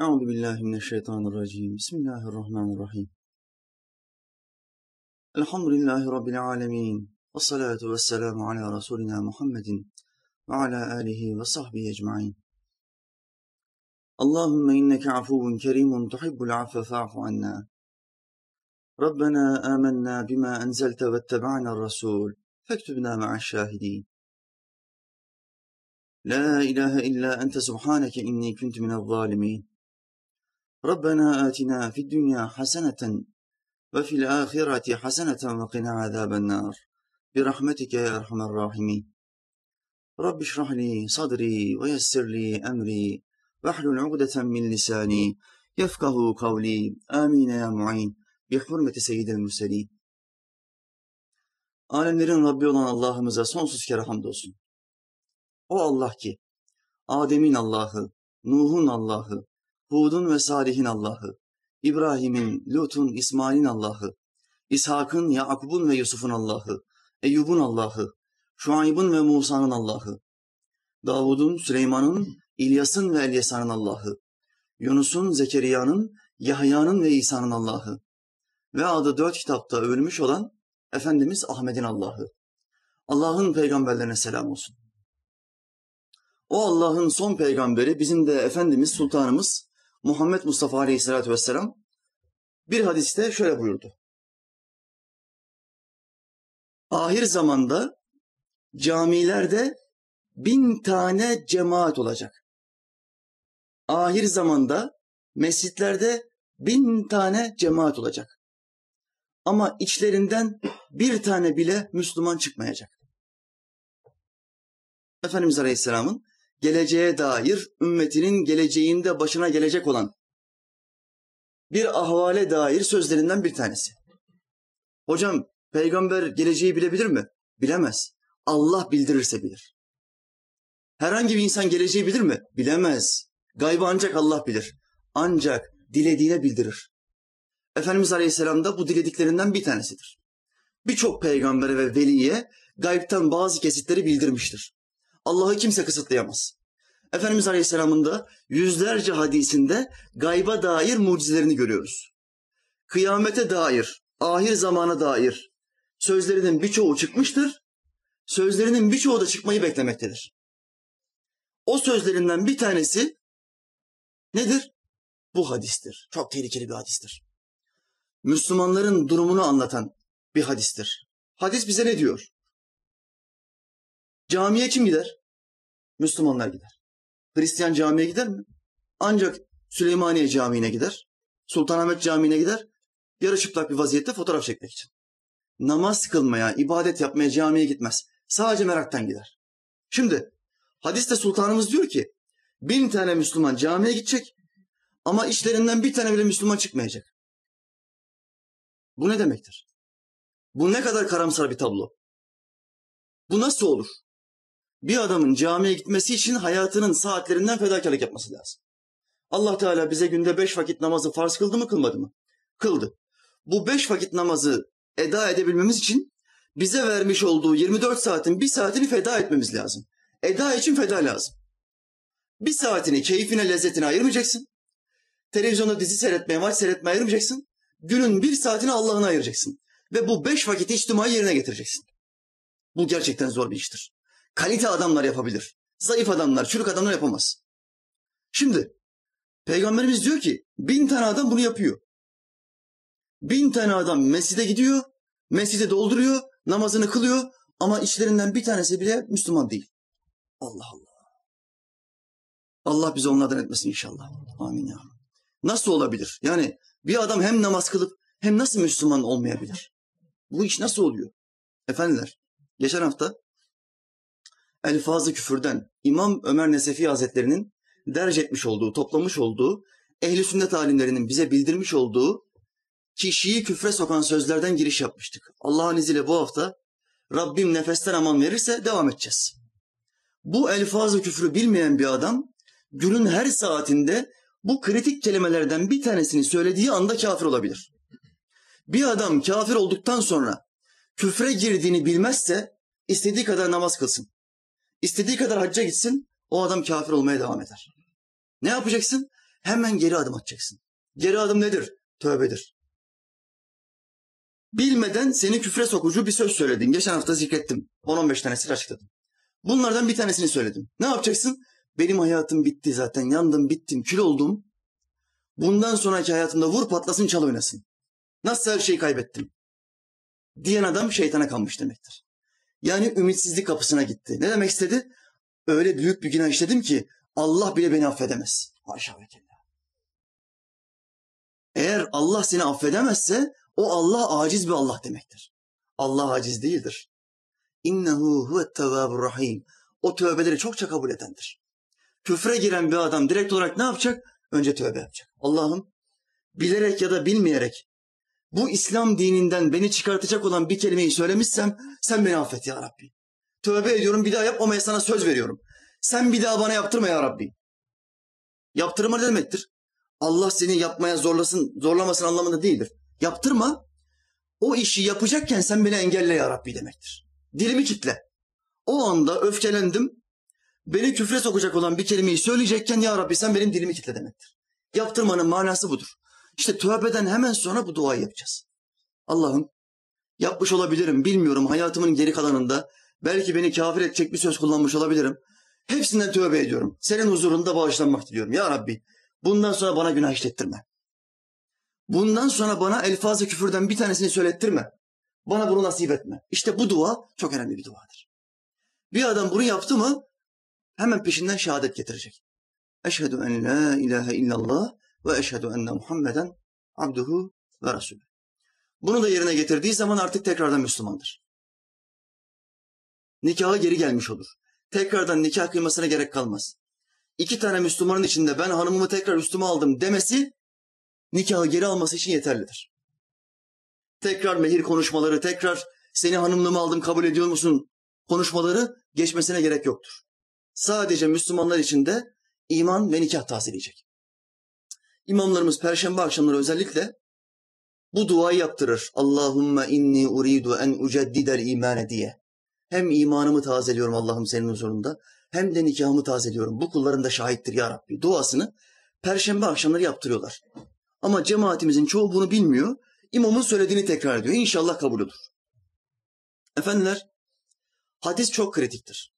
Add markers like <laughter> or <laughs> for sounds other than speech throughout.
أعوذ بالله من الشيطان الرجيم. بسم الله الرحمن الرحيم. الحمد لله رب العالمين والصلاة والسلام على رسولنا محمد وعلى آله وصحبه أجمعين. اللهم إنك عفو كريم تحب العفو فاعف عنا. ربنا آمنا بما أنزلت واتبعنا الرسول فاكتبنا مع الشاهدين. لا إله إلا أنت سبحانك إني كنت من الظالمين. ربنا آتنا في الدنيا حسنة وفي الآخرة حسنة وقنا عذاب النار برحمتك يا أرحم الراحمين رب اشرح لي صدري ويسر لي أمري واحلل عقدة من لساني يفقه قولي آمين يا معين بحرمة سيد المرسلين Alemlerin Rabbi olan Allah'ımıza sonsuz kere hamdolsun. O Allah ki, Adem'in Allah'ı, Nuh'un Allah'ı, Hud'un ve Salih'in Allah'ı, İbrahim'in, Lut'un, İsmail'in Allah'ı, İshak'ın, Yakub'un ve Yusuf'un Allah'ı, Eyyub'un Allah'ı, Şuayb'ın ve Musa'nın Allah'ı, Davud'un, Süleyman'ın, İlyas'ın ve Elyasa'nın Allah'ı, Yunus'un, Zekeriya'nın, Yahya'nın ve İsa'nın Allah'ı ve adı dört kitapta ölmüş olan Efendimiz Ahmet'in Allah'ı. Allah'ın peygamberlerine selam olsun. O Allah'ın son peygamberi bizim de Efendimiz Sultanımız Muhammed Mustafa Aleyhisselatü Vesselam bir hadiste şöyle buyurdu. Ahir zamanda camilerde bin tane cemaat olacak. Ahir zamanda mescitlerde bin tane cemaat olacak. Ama içlerinden bir tane bile Müslüman çıkmayacak. Efendimiz Aleyhisselam'ın geleceğe dair ümmetinin geleceğinde başına gelecek olan bir ahvale dair sözlerinden bir tanesi. Hocam peygamber geleceği bilebilir mi? Bilemez. Allah bildirirse bilir. Herhangi bir insan geleceği bilir mi? Bilemez. Gaybı ancak Allah bilir. Ancak dilediğine bildirir. Efendimiz Aleyhisselam da bu dilediklerinden bir tanesidir. Birçok peygambere ve veliye gaybtan bazı kesitleri bildirmiştir. Allah'ı kimse kısıtlayamaz. Efendimiz Aleyhisselam'ın da yüzlerce hadisinde gayba dair mucizelerini görüyoruz. Kıyamete dair, ahir zamana dair sözlerinin birçoğu çıkmıştır. Sözlerinin birçoğu da çıkmayı beklemektedir. O sözlerinden bir tanesi nedir? Bu hadistir. Çok tehlikeli bir hadistir. Müslümanların durumunu anlatan bir hadistir. Hadis bize ne diyor? Camiye kim gider? Müslümanlar gider. Hristiyan camiye gider mi? Ancak Süleymaniye Camii'ne gider. Sultanahmet Camii'ne gider. Yarı çıplak bir vaziyette fotoğraf çekmek için. Namaz kılmaya, ibadet yapmaya camiye gitmez. Sadece meraktan gider. Şimdi hadiste sultanımız diyor ki bin tane Müslüman camiye gidecek ama işlerinden bir tane bile Müslüman çıkmayacak. Bu ne demektir? Bu ne kadar karamsar bir tablo. Bu nasıl olur? Bir adamın camiye gitmesi için hayatının saatlerinden fedakarlık yapması lazım. Allah Teala bize günde beş vakit namazı farz kıldı mı kılmadı mı? Kıldı. Bu beş vakit namazı eda edebilmemiz için bize vermiş olduğu 24 saatin bir saatini feda etmemiz lazım. Eda için feda lazım. Bir saatini keyfine, lezzetine ayırmayacaksın. Televizyonda dizi seyretmeye, maç seyretmeye ayırmayacaksın. Günün bir saatini Allah'ına ayıracaksın. Ve bu beş vakit içtimai yerine getireceksin. Bu gerçekten zor bir iştir. Kalite adamlar yapabilir. Zayıf adamlar, çürük adamlar yapamaz. Şimdi Peygamberimiz diyor ki bin tane adam bunu yapıyor. Bin tane adam mescide gidiyor, mescidi dolduruyor, namazını kılıyor ama içlerinden bir tanesi bile Müslüman değil. Allah Allah. Allah bizi onlardan etmesin inşallah. Amin ya. Nasıl olabilir? Yani bir adam hem namaz kılıp hem nasıl Müslüman olmayabilir? Bu iş nasıl oluyor? Efendiler, geçen hafta elfazı küfürden İmam Ömer Nesefi Hazretleri'nin derc etmiş olduğu, toplamış olduğu, ehli sünnet alimlerinin bize bildirmiş olduğu kişiyi küfre sokan sözlerden giriş yapmıştık. Allah'ın izniyle bu hafta Rabbim nefesten aman verirse devam edeceğiz. Bu elfazı küfrü bilmeyen bir adam günün her saatinde bu kritik kelimelerden bir tanesini söylediği anda kafir olabilir. Bir adam kafir olduktan sonra küfre girdiğini bilmezse istediği kadar namaz kılsın. İstediği kadar hacca gitsin o adam kafir olmaya devam eder. Ne yapacaksın? Hemen geri adım atacaksın. Geri adım nedir? Tövbedir. Bilmeden seni küfre sokucu bir söz söyledin. Geçen hafta zikrettim. 10-15 tanesini açıkladım. Bunlardan bir tanesini söyledim. Ne yapacaksın? Benim hayatım bitti zaten. Yandım, bittim, kül oldum. Bundan sonraki hayatımda vur patlasın çal oynasın. Nasıl her şeyi kaybettim? Diyen adam şeytana kanmış demektir. Yani ümitsizlik kapısına gitti. Ne demek istedi? Öyle büyük bir günah işledim ki Allah bile beni affedemez. Haşa ve kella. Eğer Allah seni affedemezse o Allah aciz bir Allah demektir. Allah aciz değildir. İnnehu huvet tevvabur rahim. O tövbeleri çokça kabul edendir. Küfre giren bir adam direkt olarak ne yapacak? Önce tövbe yapacak. Allah'ım bilerek ya da bilmeyerek bu İslam dininden beni çıkartacak olan bir kelimeyi söylemişsem sen beni affet ya Rabbi. Tövbe ediyorum bir daha yapmamaya sana söz veriyorum. Sen bir daha bana yaptırma ya Rabbi. Yaptırma ne demektir? Allah seni yapmaya zorlasın, zorlamasın anlamında değildir. Yaptırma. O işi yapacakken sen beni engelle ya Rabbi demektir. Dilimi kitle. O anda öfkelendim. Beni küfre sokacak olan bir kelimeyi söyleyecekken ya Rabbi sen benim dilimi kitle demektir. Yaptırmanın manası budur. İşte tövbeden hemen sonra bu duayı yapacağız. Allah'ım yapmış olabilirim bilmiyorum hayatımın geri kalanında belki beni kafir edecek bir söz kullanmış olabilirim. Hepsinden tövbe ediyorum. Senin huzurunda bağışlanmak diliyorum. Ya Rabbi bundan sonra bana günah işlettirme. Bundan sonra bana elfazı küfürden bir tanesini söylettirme. Bana bunu nasip etme. İşte bu dua çok önemli bir duadır. Bir adam bunu yaptı mı hemen peşinden şehadet getirecek. Eşhedü en la ilahe illallah ve eşhedü enne Muhammeden abduhu ve resulü. Bunu da yerine getirdiği zaman artık tekrardan Müslümandır. Nikahı geri gelmiş olur. Tekrardan nikah kıymasına gerek kalmaz. İki tane Müslümanın içinde ben hanımımı tekrar üstüme aldım demesi nikahı geri alması için yeterlidir. Tekrar mehir konuşmaları, tekrar seni hanımlığıma aldım kabul ediyor musun konuşmaları geçmesine gerek yoktur. Sadece Müslümanlar için de iman ve nikah tazeleyecek. İmamlarımız perşembe akşamları özellikle bu duayı yaptırır. Allahümme inni uridu en uceddidel imane diye. Hem imanımı tazeliyorum Allah'ım senin huzurunda hem de nikahımı tazeliyorum. Bu kulların da şahittir ya Rabbi. Duasını perşembe akşamları yaptırıyorlar. Ama cemaatimizin çoğu bunu bilmiyor. İmamın söylediğini tekrar ediyor. İnşallah kabul olur. Efendiler, hadis çok kritiktir.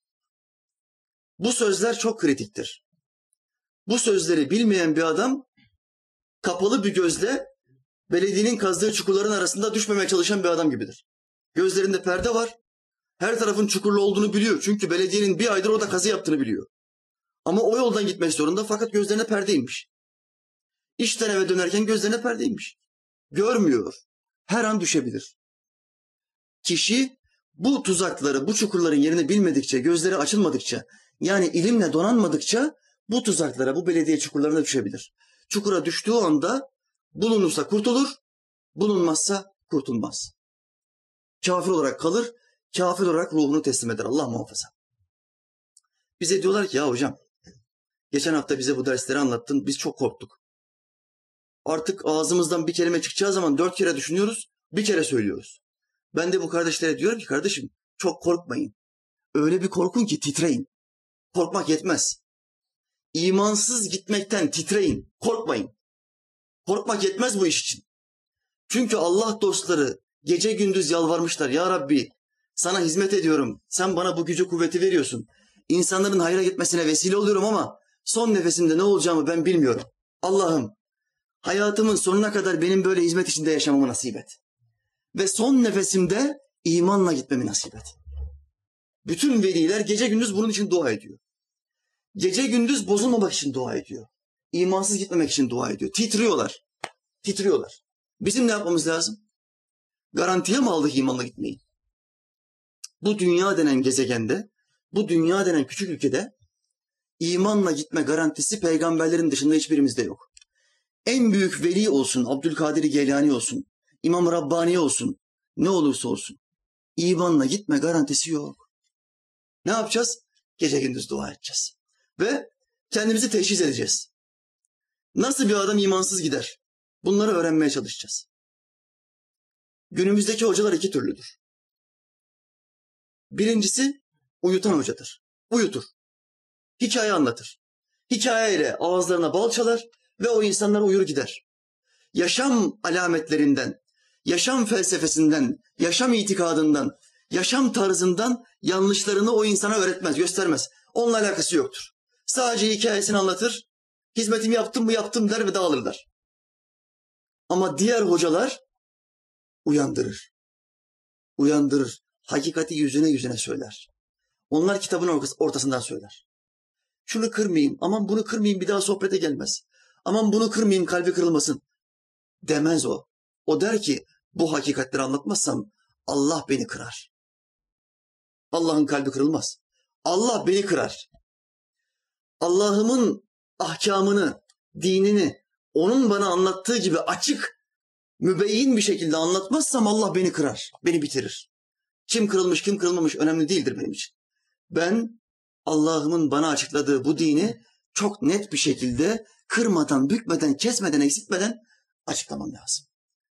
Bu sözler çok kritiktir. Bu sözleri bilmeyen bir adam kapalı bir gözle belediyenin kazdığı çukurların arasında düşmemeye çalışan bir adam gibidir. Gözlerinde perde var. Her tarafın çukurlu olduğunu biliyor. Çünkü belediyenin bir aydır orada kazı yaptığını biliyor. Ama o yoldan gitmek zorunda fakat gözlerine perdeymiş. İşten eve dönerken gözlerine perdeymiş. Görmüyor. Her an düşebilir. Kişi bu tuzakları, bu çukurların yerini bilmedikçe, gözleri açılmadıkça, yani ilimle donanmadıkça bu tuzaklara, bu belediye çukurlarına düşebilir. Çukura düştüğü anda bulunursa kurtulur, bulunmazsa kurtulmaz. Kafir olarak kalır, kafir olarak ruhunu teslim eder. Allah muhafaza. Bize diyorlar ki ya hocam, geçen hafta bize bu dersleri anlattın, biz çok korktuk. Artık ağzımızdan bir kelime çıkacağı zaman dört kere düşünüyoruz, bir kere söylüyoruz. Ben de bu kardeşlere diyorum ki kardeşim çok korkmayın. Öyle bir korkun ki titreyin. Korkmak yetmez. İmansız gitmekten titreyin, korkmayın. Korkmak yetmez bu iş için. Çünkü Allah dostları gece gündüz yalvarmışlar. Ya Rabbi sana hizmet ediyorum. Sen bana bu gücü kuvveti veriyorsun. İnsanların hayra gitmesine vesile oluyorum ama son nefesimde ne olacağımı ben bilmiyorum. Allah'ım hayatımın sonuna kadar benim böyle hizmet içinde yaşamamı nasip et. Ve son nefesimde imanla gitmemi nasip et. Bütün veliler gece gündüz bunun için dua ediyor. Gece gündüz bozulmamak için dua ediyor. İmansız gitmemek için dua ediyor. Titriyorlar. Titriyorlar. Bizim ne yapmamız lazım? Garantiye mi aldık imanla gitmeyi? Bu dünya denen gezegende, bu dünya denen küçük ülkede imanla gitme garantisi peygamberlerin dışında hiçbirimizde yok. En büyük veli olsun, Abdülkadir Geylani olsun, İmam Rabbani olsun, ne olursa olsun. İmanla gitme garantisi yok. Ne yapacağız? Gece gündüz dua edeceğiz. Ve kendimizi teşhis edeceğiz. Nasıl bir adam imansız gider? Bunları öğrenmeye çalışacağız. Günümüzdeki hocalar iki türlüdür. Birincisi uyutan hocadır. Uyutur. Hikaye anlatır. Hikayeyle ağızlarına bal çalar. ve o insanlar uyur gider. Yaşam alametlerinden, yaşam felsefesinden, yaşam itikadından, yaşam tarzından yanlışlarını o insana öğretmez, göstermez. Onunla alakası yoktur. Sadece hikayesini anlatır, hizmetimi yaptım mı yaptım der ve dağılırlar. Ama diğer hocalar uyandırır. Uyandırır. Hakikati yüzüne yüzüne söyler. Onlar kitabın ortasından söyler. Şunu kırmayayım, aman bunu kırmayayım bir daha sohbete gelmez. Aman bunu kırmayayım kalbi kırılmasın. Demez o. O der ki bu hakikatleri anlatmazsam Allah beni kırar. Allah'ın kalbi kırılmaz. Allah beni kırar. Allah'ımın ahkamını, dinini onun bana anlattığı gibi açık, mübeyyin bir şekilde anlatmazsam Allah beni kırar, beni bitirir. Kim kırılmış, kim kırılmamış önemli değildir benim için. Ben Allah'ımın bana açıkladığı bu dini çok net bir şekilde kırmadan, bükmeden, kesmeden, eksiltmeden açıklamam lazım.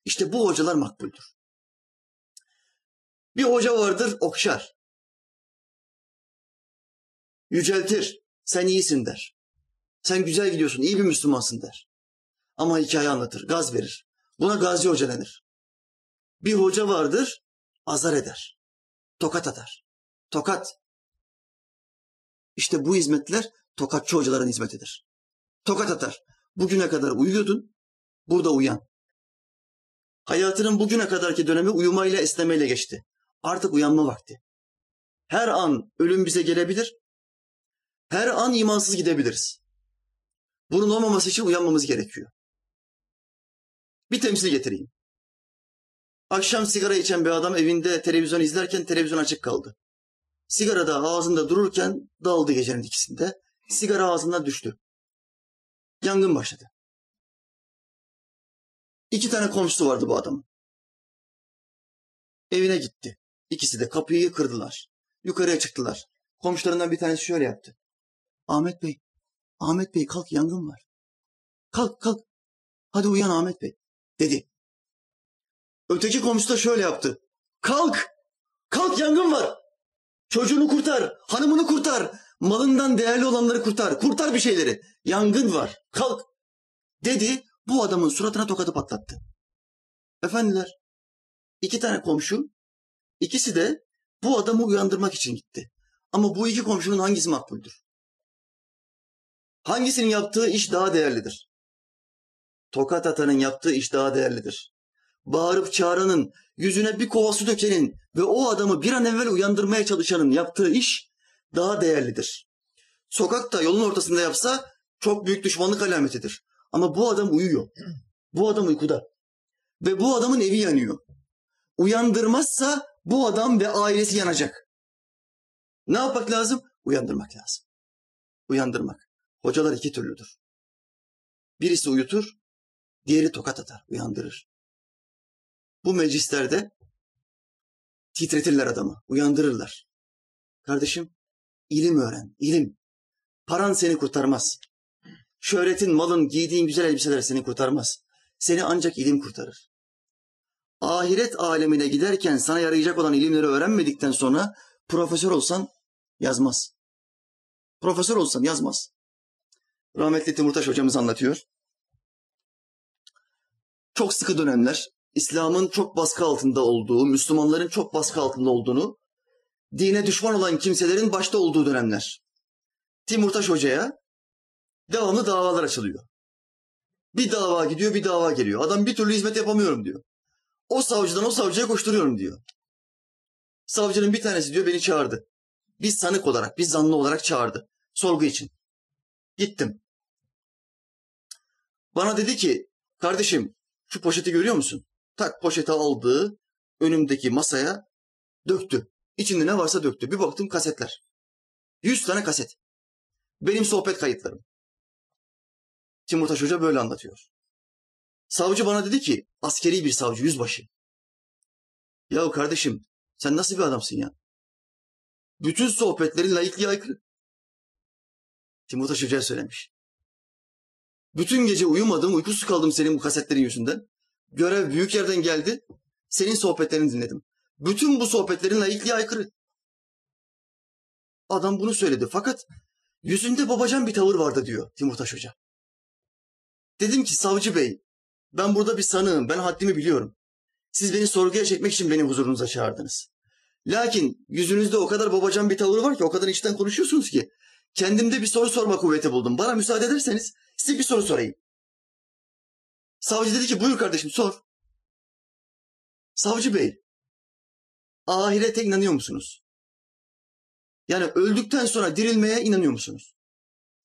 İşte bu hocalar makbuldür. Bir hoca vardır okşar. Yüceltir. Sen iyisin der. Sen güzel gidiyorsun, iyi bir Müslümansın der. Ama hikaye anlatır, gaz verir. Buna gazi hoca denir. Bir hoca vardır, azar eder. Tokat atar. Tokat. İşte bu hizmetler tokatçı hocaların hizmetidir. Tokat atar. Bugüne kadar uyuyordun, burada uyan. Hayatının bugüne kadarki dönemi uyumayla esnemeyle geçti. Artık uyanma vakti. Her an ölüm bize gelebilir. Her an imansız gidebiliriz. Bunun olmaması için uyanmamız gerekiyor. Bir temsil getireyim. Akşam sigara içen bir adam evinde televizyon izlerken televizyon açık kaldı. Sigara da ağzında dururken dağıldı gecenin ikisinde. Sigara ağzından düştü. Yangın başladı. İki tane komşusu vardı bu adamın. Evine gitti. İkisi de kapıyı kırdılar. Yukarıya çıktılar. Komşularından bir tanesi şöyle yaptı. Ahmet Bey, Ahmet Bey kalk yangın var. Kalk kalk. Hadi uyan Ahmet Bey dedi. Öteki komşu da şöyle yaptı. Kalk! Kalk yangın var! Çocuğunu kurtar, hanımını kurtar, malından değerli olanları kurtar, kurtar bir şeyleri. Yangın var, kalk! Dedi, bu adamın suratına tokadı patlattı. Efendiler, iki tane komşu, ikisi de bu adamı uyandırmak için gitti. Ama bu iki komşunun hangisi makbuldür? Hangisinin yaptığı iş daha değerlidir? Tokat atanın yaptığı iş daha değerlidir. Bağırıp çağıranın, yüzüne bir kova su dökenin ve o adamı bir an evvel uyandırmaya çalışanın yaptığı iş daha değerlidir. Sokakta yolun ortasında yapsa çok büyük düşmanlık alametidir. Ama bu adam uyuyor. Bu adam uykuda. Ve bu adamın evi yanıyor. Uyandırmazsa bu adam ve ailesi yanacak. Ne yapmak lazım? Uyandırmak lazım. Uyandırmak. Hocalar iki türlüdür. Birisi uyutur, diğeri tokat atar, uyandırır. Bu meclislerde titretirler adamı, uyandırırlar. Kardeşim, ilim öğren, ilim. Paran seni kurtarmaz. Şöhretin, malın, giydiğin güzel elbiseler seni kurtarmaz. Seni ancak ilim kurtarır. Ahiret alemine giderken sana yarayacak olan ilimleri öğrenmedikten sonra profesör olsan yazmaz. Profesör olsan yazmaz. Rahmetli Timurtaş hocamız anlatıyor. Çok sıkı dönemler, İslam'ın çok baskı altında olduğu, Müslümanların çok baskı altında olduğunu, dine düşman olan kimselerin başta olduğu dönemler. Timurtaş Hoca'ya devamlı davalar açılıyor. Bir dava gidiyor, bir dava geliyor. Adam bir türlü hizmet yapamıyorum diyor. O savcıdan o savcıya koşturuyorum diyor. Savcının bir tanesi diyor beni çağırdı. Bir sanık olarak, bir zanlı olarak çağırdı. Sorgu için. Gittim. Bana dedi ki, kardeşim şu poşeti görüyor musun? Tak poşeti aldı, önümdeki masaya döktü. İçinde ne varsa döktü. Bir baktım kasetler. Yüz tane kaset. Benim sohbet kayıtlarım. Timurtaş Hoca böyle anlatıyor. Savcı bana dedi ki, askeri bir savcı, yüzbaşı. Ya kardeşim, sen nasıl bir adamsın ya? Bütün sohbetlerin laikliğe aykırı. Timurtaş Hoca'ya söylemiş. Bütün gece uyumadım, uykusuz kaldım senin bu kasetlerin yüzünden. Görev büyük yerden geldi. Senin sohbetlerini dinledim. Bütün bu sohbetlerin laikliğe aykırı. Adam bunu söyledi fakat yüzünde babacan bir tavır vardı diyor Timurtaş Hoca. Dedim ki savcı bey ben burada bir sanığım ben haddimi biliyorum. Siz beni sorguya çekmek için beni huzurunuza çağırdınız. Lakin yüzünüzde o kadar babacan bir tavır var ki o kadar içten konuşuyorsunuz ki kendimde bir soru sorma kuvveti buldum. Bana müsaade ederseniz size bir soru sorayım. Savcı dedi ki buyur kardeşim sor. Savcı bey ahirete inanıyor musunuz? Yani öldükten sonra dirilmeye inanıyor musunuz?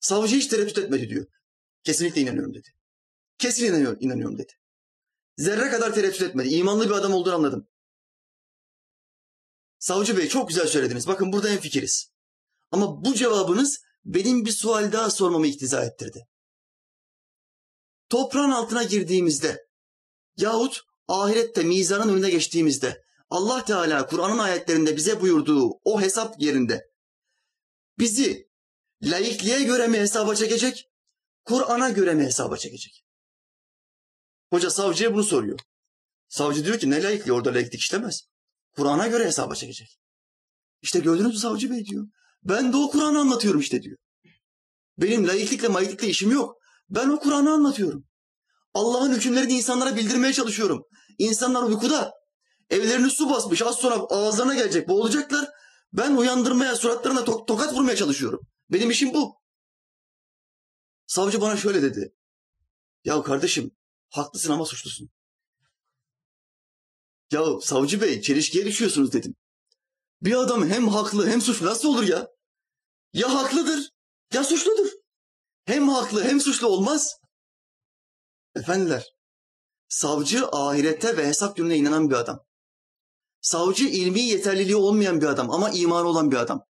Savcı hiç tereddüt etmedi diyor. Kesinlikle inanıyorum dedi. Kesin inanıyor, inanıyorum dedi. Zerre kadar tereddüt etmedi. İmanlı bir adam olduğunu anladım. Savcı Bey çok güzel söylediniz. Bakın burada en fikiriz. Ama bu cevabınız benim bir sual daha sormamı iktiza ettirdi. Toprağın altına girdiğimizde yahut ahirette mizanın önüne geçtiğimizde Allah Teala Kur'an'ın ayetlerinde bize buyurduğu o hesap yerinde bizi laikliğe göre mi hesaba çekecek, Kur'an'a göre mi hesaba çekecek? Hoca savcıya bunu soruyor. Savcı diyor ki ne laikliği orada laiklik işlemez. Kur'an'a göre hesaba çekecek. İşte gördünüz mü savcı bey diyor. Ben de o Kur'an'ı anlatıyorum işte diyor. Benim laiklikle maiklikle işim yok. Ben o Kur'an'ı anlatıyorum. Allah'ın hükümlerini insanlara bildirmeye çalışıyorum. İnsanlar uykuda. Evlerini su basmış. Az sonra ağızlarına gelecek. Boğulacaklar. Ben uyandırmaya, suratlarına to- tokat vurmaya çalışıyorum. Benim işim bu. Savcı bana şöyle dedi. Ya kardeşim haklısın ama suçlusun. Ya savcı bey çelişkiye düşüyorsunuz dedim. Bir adam hem haklı hem suçlu nasıl olur ya? Ya haklıdır ya suçludur. Hem haklı hem suçlu olmaz. Efendiler, savcı ahirete ve hesap gününe inanan bir adam. Savcı ilmi yeterliliği olmayan bir adam ama imanı olan bir adam.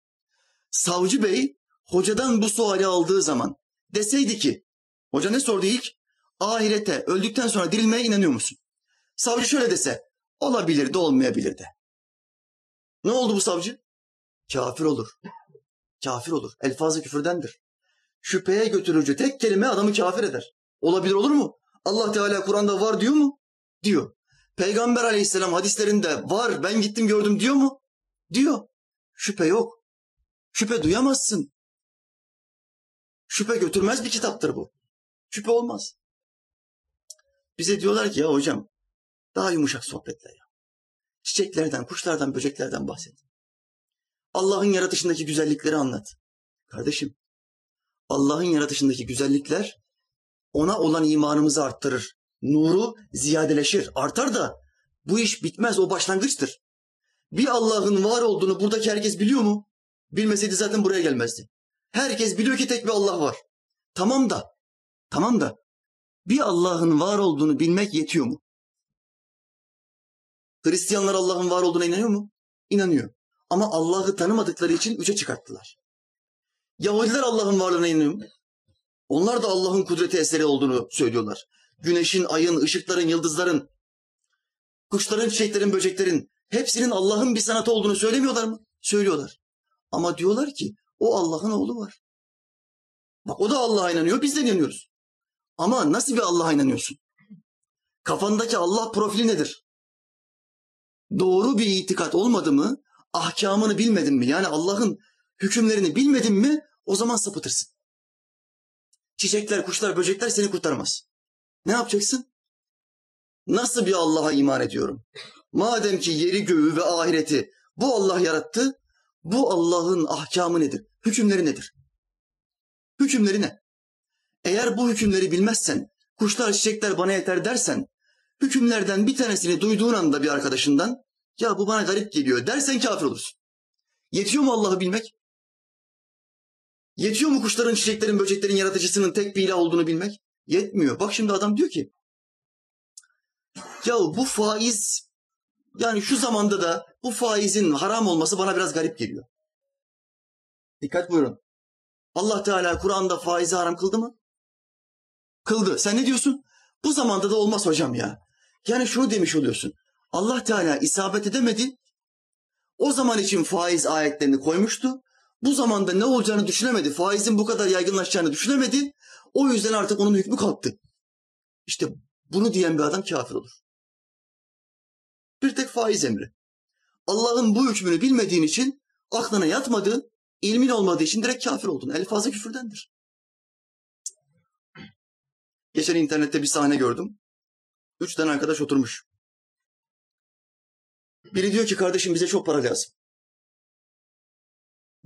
Savcı bey hocadan bu suali aldığı zaman deseydi ki, hoca ne sordu ilk? Ahirete öldükten sonra dirilmeye inanıyor musun? Savcı şöyle dese, olabilir de olmayabilir de. Ne oldu bu savcı? Kafir olur. Kafir olur. Elfazı küfürdendir. Şüpheye götürücü tek kelime adamı kafir eder. Olabilir olur mu? Allah Teala Kur'an'da var diyor mu? Diyor. Peygamber aleyhisselam hadislerinde var ben gittim gördüm diyor mu? Diyor. Şüphe yok. Şüphe duyamazsın. Şüphe götürmez bir kitaptır bu. Şüphe olmaz. Bize diyorlar ki ya hocam daha yumuşak sohbetle ya. Çiçeklerden, kuşlardan, böceklerden bahset. Allah'ın yaratışındaki güzellikleri anlat. Kardeşim, Allah'ın yaratışındaki güzellikler ona olan imanımızı arttırır. Nuru ziyadeleşir, artar da bu iş bitmez, o başlangıçtır. Bir Allah'ın var olduğunu buradaki herkes biliyor mu? Bilmeseydi zaten buraya gelmezdi. Herkes biliyor ki tek bir Allah var. Tamam da, tamam da bir Allah'ın var olduğunu bilmek yetiyor mu? Hristiyanlar Allah'ın var olduğuna inanıyor mu? İnanıyor. Ama Allah'ı tanımadıkları için üçe çıkarttılar. Yahudiler Allah'ın varlığına inanıyor? Onlar da Allah'ın kudreti eseri olduğunu söylüyorlar. Güneşin, ayın, ışıkların, yıldızların, kuşların, çiçeklerin, böceklerin hepsinin Allah'ın bir sanatı olduğunu söylemiyorlar mı? Söylüyorlar. Ama diyorlar ki o Allah'ın oğlu var. Bak o da Allah'a inanıyor, biz de inanıyoruz. Ama nasıl bir Allah'a inanıyorsun? Kafandaki Allah profili nedir? Doğru bir itikat olmadı mı, ahkamını bilmedin mi, yani Allah'ın hükümlerini bilmedin mi, o zaman sapıtırsın. Çiçekler, kuşlar, böcekler seni kurtarmaz. Ne yapacaksın? Nasıl bir Allah'a iman ediyorum? Madem ki yeri göğü ve ahireti bu Allah yarattı, bu Allah'ın ahkamı nedir? Hükümleri nedir? Hükümleri ne? Eğer bu hükümleri bilmezsen, kuşlar, çiçekler bana yeter dersen, hükümlerden bir tanesini duyduğun anda bir arkadaşından, ya bu bana garip geliyor dersen kafir olursun. Yetiyor mu Allah'ı bilmek? Yetiyor mu kuşların, çiçeklerin, böceklerin yaratıcısının tek bir ilah olduğunu bilmek? Yetmiyor. Bak şimdi adam diyor ki, ya bu faiz, yani şu zamanda da bu faizin haram olması bana biraz garip geliyor. Dikkat buyurun. Allah Teala Kur'an'da faizi haram kıldı mı? Kıldı. Sen ne diyorsun? Bu zamanda da olmaz hocam ya. Yani şunu demiş oluyorsun. Allah Teala isabet edemedi. O zaman için faiz ayetlerini koymuştu. Bu zamanda ne olacağını düşünemedi. Faizin bu kadar yaygınlaşacağını düşünemedi. O yüzden artık onun hükmü kalktı. İşte bunu diyen bir adam kafir olur. Bir tek faiz emri. Allah'ın bu hükmünü bilmediğin için aklına yatmadı, ilmin olmadığı için direkt kafir oldun. El fazla küfürdendir. Geçen internette bir sahne gördüm. Üç tane arkadaş oturmuş. Biri diyor ki kardeşim bize çok para lazım.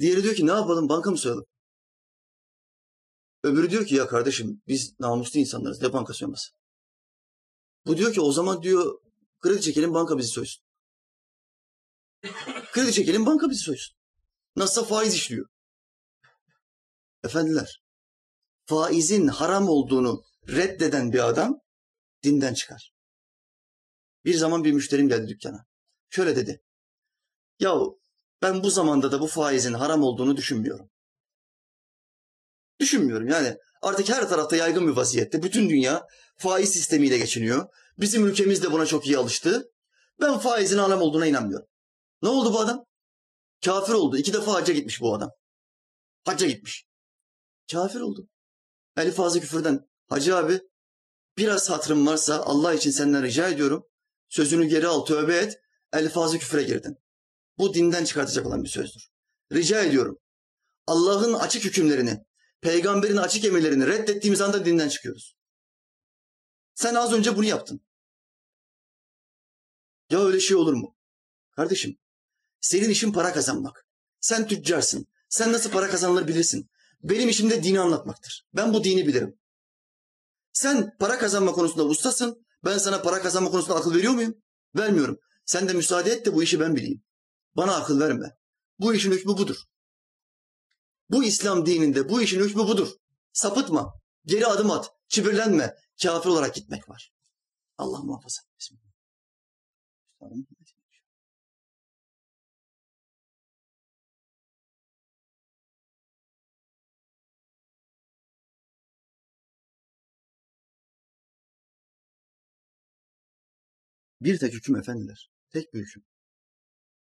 Diğeri diyor ki ne yapalım banka mı soyalım? Öbürü diyor ki ya kardeşim biz namuslu insanlarız ne banka soyması? Bu diyor ki o zaman diyor kredi çekelim banka bizi soysun. kredi çekelim banka bizi soysun. Nasılsa faiz işliyor. Efendiler faizin haram olduğunu reddeden bir adam dinden çıkar. Bir zaman bir müşterim geldi dükkana. Şöyle dedi. Yahu ben bu zamanda da bu faizin haram olduğunu düşünmüyorum. Düşünmüyorum yani artık her tarafta yaygın bir vaziyette. Bütün dünya faiz sistemiyle geçiniyor. Bizim ülkemiz de buna çok iyi alıştı. Ben faizin haram olduğuna inanmıyorum. Ne oldu bu adam? Kafir oldu. İki defa hacca gitmiş bu adam. Hacca gitmiş. Kafir oldu. Elif ağzı küfürden. Hacı abi biraz hatırım varsa Allah için senden rica ediyorum. Sözünü geri al, tövbe et. Elif ağzı küfüre girdin. Bu dinden çıkartacak olan bir sözdür. Rica ediyorum. Allah'ın açık hükümlerini, peygamberin açık emirlerini reddettiğimiz anda dinden çıkıyoruz. Sen az önce bunu yaptın. Ya öyle şey olur mu? Kardeşim, senin işin para kazanmak. Sen tüccarsın. Sen nasıl para kazanılır bilirsin. Benim işim de dini anlatmaktır. Ben bu dini bilirim. Sen para kazanma konusunda ustasın. Ben sana para kazanma konusunda akıl veriyor muyum? Vermiyorum. Sen de müsaade et de bu işi ben bileyim. Bana akıl verme. Bu işin hükmü budur. Bu İslam dininde bu işin hükmü budur. Sapıtma. Geri adım at. Çibirlenme. Kafir olarak gitmek var. Allah muhafaza. Bismillah. Bir tek hüküm efendiler. Tek bir hüküm.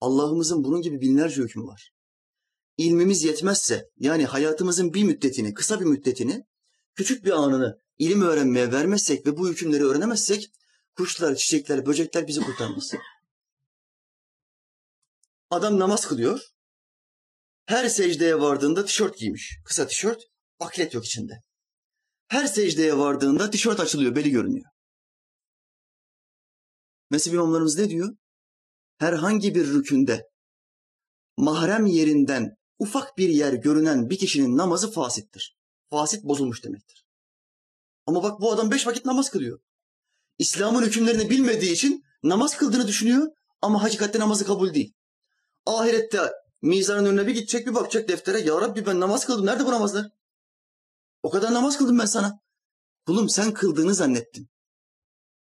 Allah'ımızın bunun gibi binlerce hükmü var. İlmimiz yetmezse yani hayatımızın bir müddetini, kısa bir müddetini, küçük bir anını ilim öğrenmeye vermezsek ve bu hükümleri öğrenemezsek kuşlar, çiçekler, böcekler bizi kurtarmaz. Adam namaz kılıyor. Her secdeye vardığında tişört giymiş. Kısa tişört, aklet yok içinde. Her secdeye vardığında tişört açılıyor, beli görünüyor. Mezhep imamlarımız ne diyor? Herhangi bir rükünde mahrem yerinden ufak bir yer görünen bir kişinin namazı fasittir. Fasit bozulmuş demektir. Ama bak bu adam beş vakit namaz kılıyor. İslam'ın hükümlerini bilmediği için namaz kıldığını düşünüyor ama hakikatte namazı kabul değil. Ahirette mizanın önüne bir gidecek bir bakacak deftere. Ya Rabbi ben namaz kıldım. Nerede bu namazlar? O kadar namaz kıldım ben sana. Kulum sen kıldığını zannettin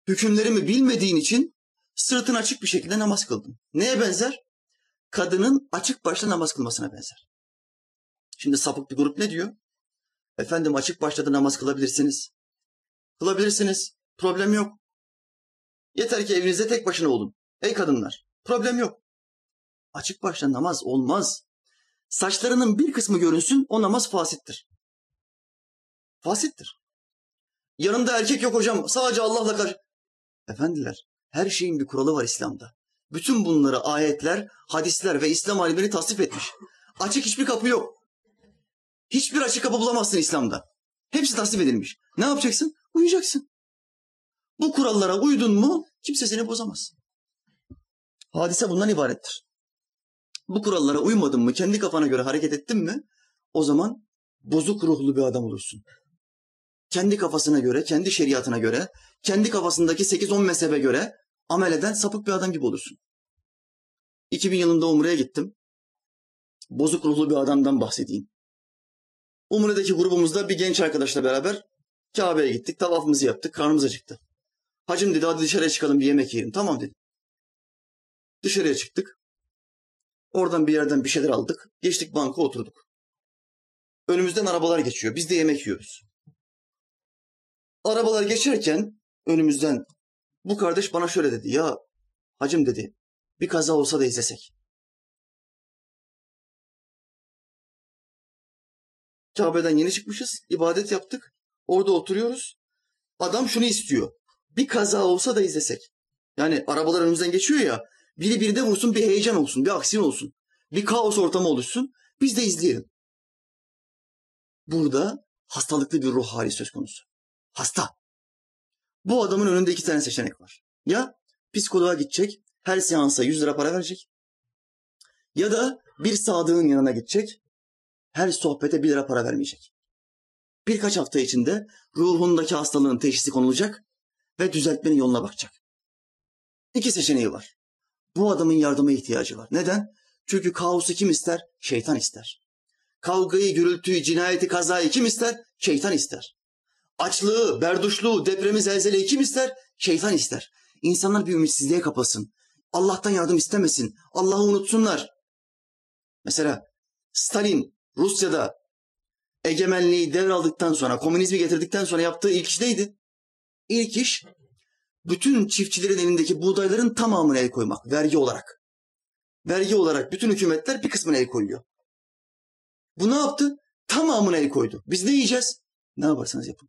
hükümlerimi bilmediğin için sırtın açık bir şekilde namaz kıldın. Neye benzer? Kadının açık başta namaz kılmasına benzer. Şimdi sapık bir grup ne diyor? Efendim açık başta da namaz kılabilirsiniz. Kılabilirsiniz. Problem yok. Yeter ki evinizde tek başına olun. Ey kadınlar. Problem yok. Açık başta namaz olmaz. Saçlarının bir kısmı görünsün o namaz fasittir. Fasittir. Yanımda erkek yok hocam. Sadece Allah'la karşı. Efendiler, her şeyin bir kuralı var İslam'da. Bütün bunları ayetler, hadisler ve İslam alimleri tasdif etmiş. Açık hiçbir kapı yok. Hiçbir açık kapı bulamazsın İslam'da. Hepsi tasdif edilmiş. Ne yapacaksın? Uyuyacaksın. Bu kurallara uydun mu kimse seni bozamaz. Hadise bundan ibarettir. Bu kurallara uymadın mı, kendi kafana göre hareket ettin mi o zaman bozuk ruhlu bir adam olursun kendi kafasına göre, kendi şeriatına göre, kendi kafasındaki 8-10 mezhebe göre amel eden sapık bir adam gibi olursun. 2000 yılında Umre'ye gittim. Bozuk ruhlu bir adamdan bahsedeyim. Umre'deki grubumuzda bir genç arkadaşla beraber Kabe'ye gittik. Tavafımızı yaptık. Karnımız acıktı. Hacım dedi hadi dışarıya çıkalım bir yemek yiyelim. Tamam dedim. Dışarıya çıktık. Oradan bir yerden bir şeyler aldık. Geçtik banka oturduk. Önümüzden arabalar geçiyor. Biz de yemek yiyoruz. Arabalar geçerken önümüzden bu kardeş bana şöyle dedi. Ya hacım dedi bir kaza olsa da izlesek. Kabe'den yeni çıkmışız. ibadet yaptık. Orada oturuyoruz. Adam şunu istiyor. Bir kaza olsa da izlesek. Yani arabalar önümüzden geçiyor ya. Biri biri de vursun bir heyecan olsun. Bir aksiyon olsun. Bir kaos ortamı oluşsun. Biz de izleyelim. Burada hastalıklı bir ruh hali söz konusu. Hasta. Bu adamın önünde iki tane seçenek var. Ya psikoloğa gidecek, her seansa 100 lira para verecek. Ya da bir sadığın yanına gidecek, her sohbete 1 lira para vermeyecek. Birkaç hafta içinde ruhundaki hastalığın teşhisi konulacak ve düzeltmenin yoluna bakacak. İki seçeneği var. Bu adamın yardıma ihtiyacı var. Neden? Çünkü kaosu kim ister? Şeytan ister. Kavgayı, gürültüyü, cinayeti, kazayı kim ister? Şeytan ister. Açlığı, berduşluğu, depremi, zelzeleyi kim ister? Şeytan ister. İnsanlar bir ümitsizliğe kapılsın. Allah'tan yardım istemesin. Allah'ı unutsunlar. Mesela Stalin Rusya'da egemenliği devraldıktan sonra, komünizmi getirdikten sonra yaptığı ilk iş neydi? İlk iş bütün çiftçilerin elindeki buğdayların tamamını el koymak vergi olarak. Vergi olarak bütün hükümetler bir kısmını el koyuyor. Bu ne yaptı? Tamamını el koydu. Biz ne yiyeceğiz? Ne yaparsanız yapın.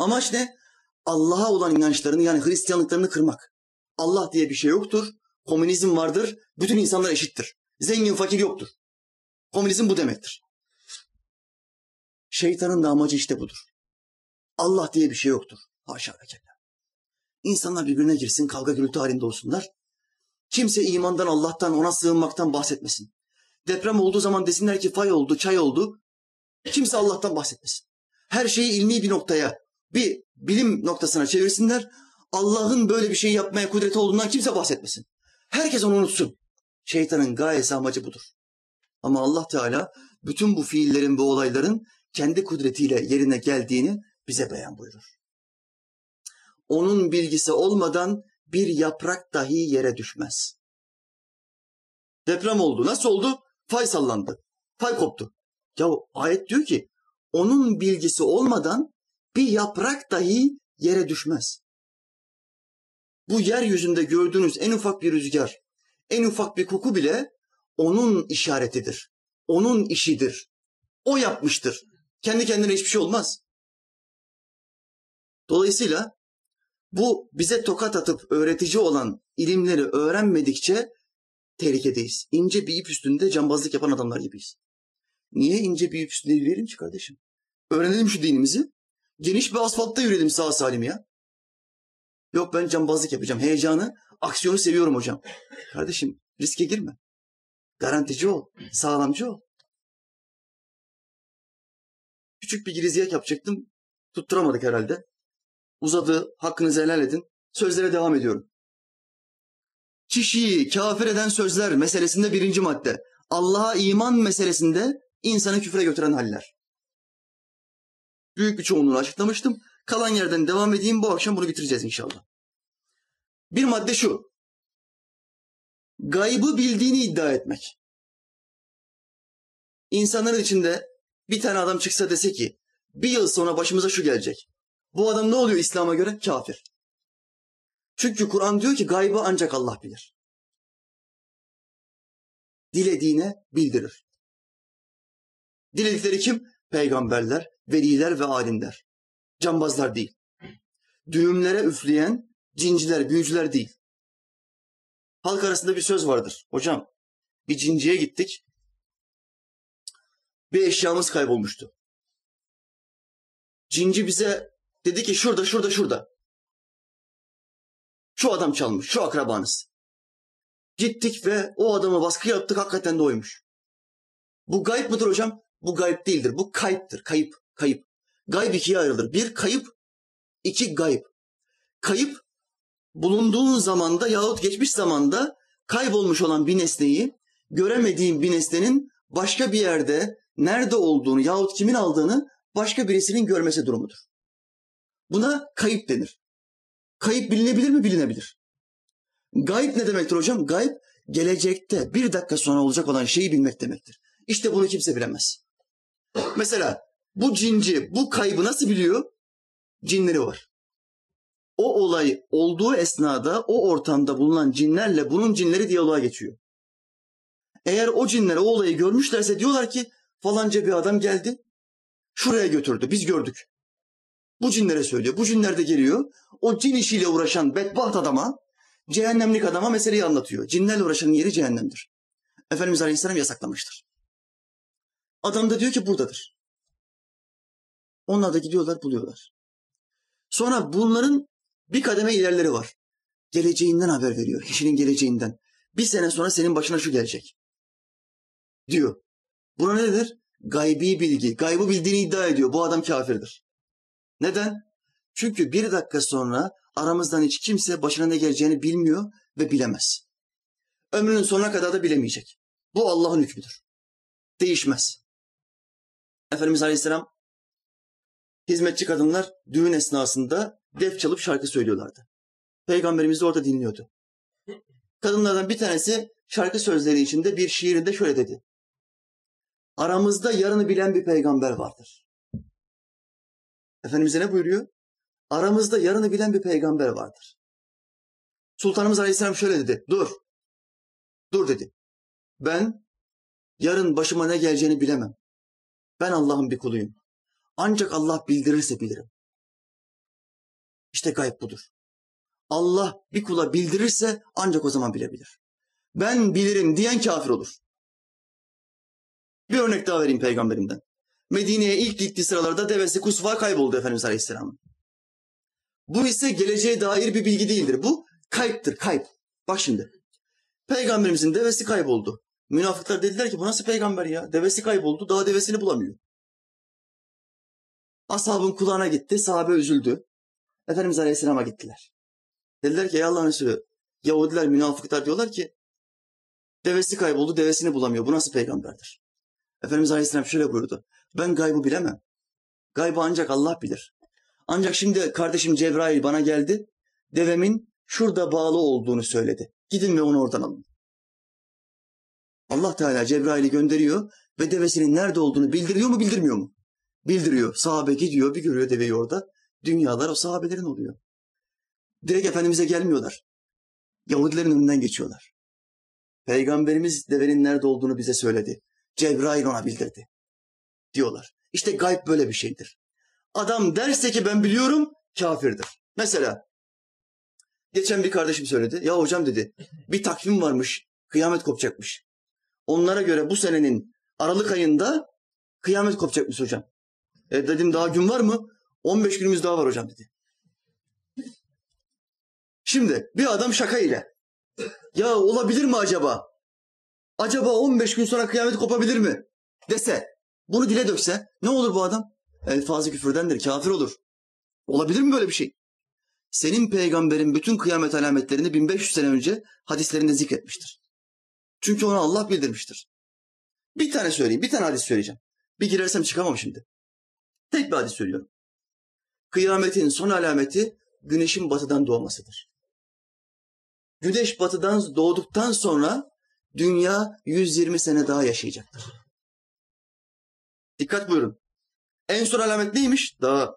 Amaç ne? Allah'a olan inançlarını yani Hristiyanlıklarını kırmak. Allah diye bir şey yoktur. Komünizm vardır. Bütün insanlar eşittir. Zengin fakir yoktur. Komünizm bu demektir. Şeytanın da amacı işte budur. Allah diye bir şey yoktur. Haşa ve kella. İnsanlar birbirine girsin, kavga gürültü halinde olsunlar. Kimse imandan, Allah'tan, ona sığınmaktan bahsetmesin. Deprem olduğu zaman desinler ki fay oldu, çay oldu. Kimse Allah'tan bahsetmesin. Her şeyi ilmi bir noktaya, bir bilim noktasına çevirsinler. Allah'ın böyle bir şey yapmaya kudreti olduğundan kimse bahsetmesin. Herkes onu unutsun. Şeytanın gayesi amacı budur. Ama Allah Teala bütün bu fiillerin, bu olayların kendi kudretiyle yerine geldiğini bize beyan buyurur. Onun bilgisi olmadan bir yaprak dahi yere düşmez. Deprem oldu. Nasıl oldu? Fay sallandı. Fay koptu. Ya ayet diyor ki onun bilgisi olmadan bir yaprak dahi yere düşmez. Bu yeryüzünde gördüğünüz en ufak bir rüzgar, en ufak bir koku bile onun işaretidir. Onun işidir. O yapmıştır. Kendi kendine hiçbir şey olmaz. Dolayısıyla bu bize tokat atıp öğretici olan ilimleri öğrenmedikçe tehlikedeyiz. İnce bir ip üstünde cambazlık yapan adamlar gibiyiz. Niye ince bir ip üstünde yürüyelim ki kardeşim? Öğrenelim şu dinimizi. Geniş bir asfaltta yürüyelim sağ salim ya. Yok ben cambazlık yapacağım. Heyecanı, aksiyonu seviyorum hocam. Kardeşim riske girme. Garantici ol, sağlamcı ol. Küçük bir girizyak yapacaktım. Tutturamadık herhalde. Uzadı, hakkınızı helal edin. Sözlere devam ediyorum. Kişiyi kafir eden sözler meselesinde birinci madde. Allah'a iman meselesinde insanı küfre götüren haller. Büyük bir çoğunluğunu açıklamıştım. Kalan yerden devam edeyim. Bu akşam bunu bitireceğiz inşallah. Bir madde şu. Gaybı bildiğini iddia etmek. İnsanların içinde bir tane adam çıksa dese ki bir yıl sonra başımıza şu gelecek. Bu adam ne oluyor İslam'a göre? Kafir. Çünkü Kur'an diyor ki gaybı ancak Allah bilir. Dilediğine bildirir. Diledikleri kim? Peygamberler, veliler ve alimler. Cambazlar değil. Düğümlere üfleyen cinciler, büyücüler değil. Halk arasında bir söz vardır. Hocam bir cinciye gittik. Bir eşyamız kaybolmuştu. Cinci bize dedi ki şurada, şurada, şurada. Şu adam çalmış, şu akrabanız. Gittik ve o adama baskı yaptık, hakikaten de oymuş. Bu gayb mıdır hocam? Bu gayb değildir, bu kayıptır, kayıp, kayıp. Gayb ikiye ayrılır. Bir kayıp, iki gayb. Kayıp, bulunduğun zamanda yahut geçmiş zamanda kaybolmuş olan bir nesneyi, göremediğin bir nesnenin başka bir yerde nerede olduğunu yahut kimin aldığını başka birisinin görmesi durumudur. Buna kayıp denir. Kayıp bilinebilir mi? Bilinebilir. Gayb ne demektir hocam? Gayb gelecekte bir dakika sonra olacak olan şeyi bilmek demektir. İşte bunu kimse bilemez. Mesela bu cinci bu kaybı nasıl biliyor? Cinleri var. O olay olduğu esnada o ortamda bulunan cinlerle bunun cinleri diyaloğa geçiyor. Eğer o cinler o olayı görmüşlerse diyorlar ki falanca bir adam geldi şuraya götürdü biz gördük. Bu cinlere söylüyor. Bu cinler de geliyor. O cin işiyle uğraşan bedbaht adama, cehennemlik adama meseleyi anlatıyor. Cinlerle uğraşanın yeri cehennemdir. Efendimiz Aleyhisselam yasaklamıştır. Adam da diyor ki buradadır. Onlar da gidiyorlar buluyorlar. Sonra bunların bir kademe ilerleri var. Geleceğinden haber veriyor. Kişinin geleceğinden. Bir sene sonra senin başına şu gelecek. Diyor. Buna nedir? Gaybi bilgi. Gaybı bildiğini iddia ediyor. Bu adam kafirdir. Neden? Çünkü bir dakika sonra aramızdan hiç kimse başına ne geleceğini bilmiyor ve bilemez. Ömrünün sonuna kadar da bilemeyecek. Bu Allah'ın hükmüdür. Değişmez. Efendimiz Aleyhisselam hizmetçi kadınlar düğün esnasında def çalıp şarkı söylüyorlardı. Peygamberimiz de orada dinliyordu. Kadınlardan bir tanesi şarkı sözleri içinde bir şiirinde şöyle dedi. Aramızda yarını bilen bir peygamber vardır. Efendimiz'e ne buyuruyor? Aramızda yarını bilen bir peygamber vardır. Sultanımız Aleyhisselam şöyle dedi. Dur. Dur dedi. Ben yarın başıma ne geleceğini bilemem. Ben Allah'ın bir kuluyum. Ancak Allah bildirirse bilirim. İşte gayb budur. Allah bir kula bildirirse ancak o zaman bilebilir. Ben bilirim diyen kafir olur. Bir örnek daha vereyim peygamberimden. Medine'ye ilk gittiği sıralarda devesi Kusva kayboldu Efendimiz Aleyhisselam'ın. Bu ise geleceğe dair bir bilgi değildir. Bu kayıptır, kayıp. Bak şimdi. Peygamberimizin devesi kayboldu. Münafıklar dediler ki bu nasıl peygamber ya? Devesi kayboldu, daha devesini bulamıyor. Ashabın kulağına gitti, sahabe üzüldü. Efendimiz Aleyhisselam'a gittiler. Dediler ki ey Allah'ın Resulü, Yahudiler, münafıklar diyorlar ki devesi kayboldu, devesini bulamıyor. Bu nasıl peygamberdir? Efendimiz Aleyhisselam şöyle buyurdu. Ben gaybı bilemem. Gaybı ancak Allah bilir. Ancak şimdi kardeşim Cebrail bana geldi. Devemin şurada bağlı olduğunu söyledi. Gidin ve onu oradan alın. Allah Teala Cebrail'i gönderiyor ve devesinin nerede olduğunu bildiriyor mu bildirmiyor mu? Bildiriyor. Sahabe gidiyor bir görüyor deveyi orada. Dünyalar o sahabelerin oluyor. Direkt Efendimiz'e gelmiyorlar. Yahudilerin önünden geçiyorlar. Peygamberimiz devenin nerede olduğunu bize söyledi. Cebrail ona bildirdi. Diyorlar. İşte gayb böyle bir şeydir. Adam derse ki ben biliyorum kafirdir. Mesela geçen bir kardeşim söyledi. Ya hocam dedi bir takvim varmış kıyamet kopacakmış. Onlara göre bu senenin Aralık ayında kıyamet kopacakmış hocam. E dedim daha gün var mı? 15 günümüz daha var hocam dedi. Şimdi bir adam şaka ile ya olabilir mi acaba? Acaba 15 gün sonra kıyamet kopabilir mi? Dese, bunu dile dökse ne olur bu adam? Elfazı küfürdendir, kafir olur. Olabilir mi böyle bir şey? Senin peygamberin bütün kıyamet alametlerini 1500 sene önce hadislerinde zikretmiştir. Çünkü ona Allah bildirmiştir. Bir tane söyleyeyim, bir tane hadis söyleyeceğim. Bir girersem çıkamam şimdi. Tek bir hadis söylüyorum. Kıyametin son alameti güneşin batıdan doğmasıdır. Güneş batıdan doğduktan sonra dünya 120 sene daha yaşayacaktır. Dikkat buyurun. En son alamet neymiş? Daha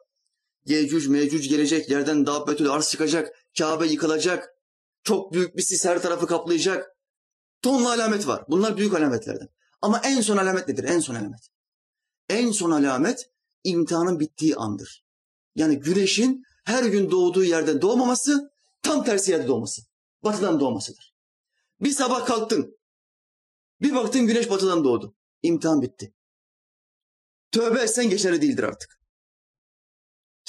Yecüc mecüc gelecek, yerden dabbetül arz çıkacak, Kabe yıkılacak, çok büyük bir sis her tarafı kaplayacak. Tonla alamet var. Bunlar büyük alametlerden. Ama en son alamet nedir? En son alamet. En son alamet imtihanın bittiği andır. Yani güneşin her gün doğduğu yerden doğmaması, tam tersi yerde doğması. Batıdan doğmasıdır. Bir sabah kalktın. Bir baktın güneş batıdan doğdu. İmtihan bitti. Tövbe etsen geçerli değildir artık.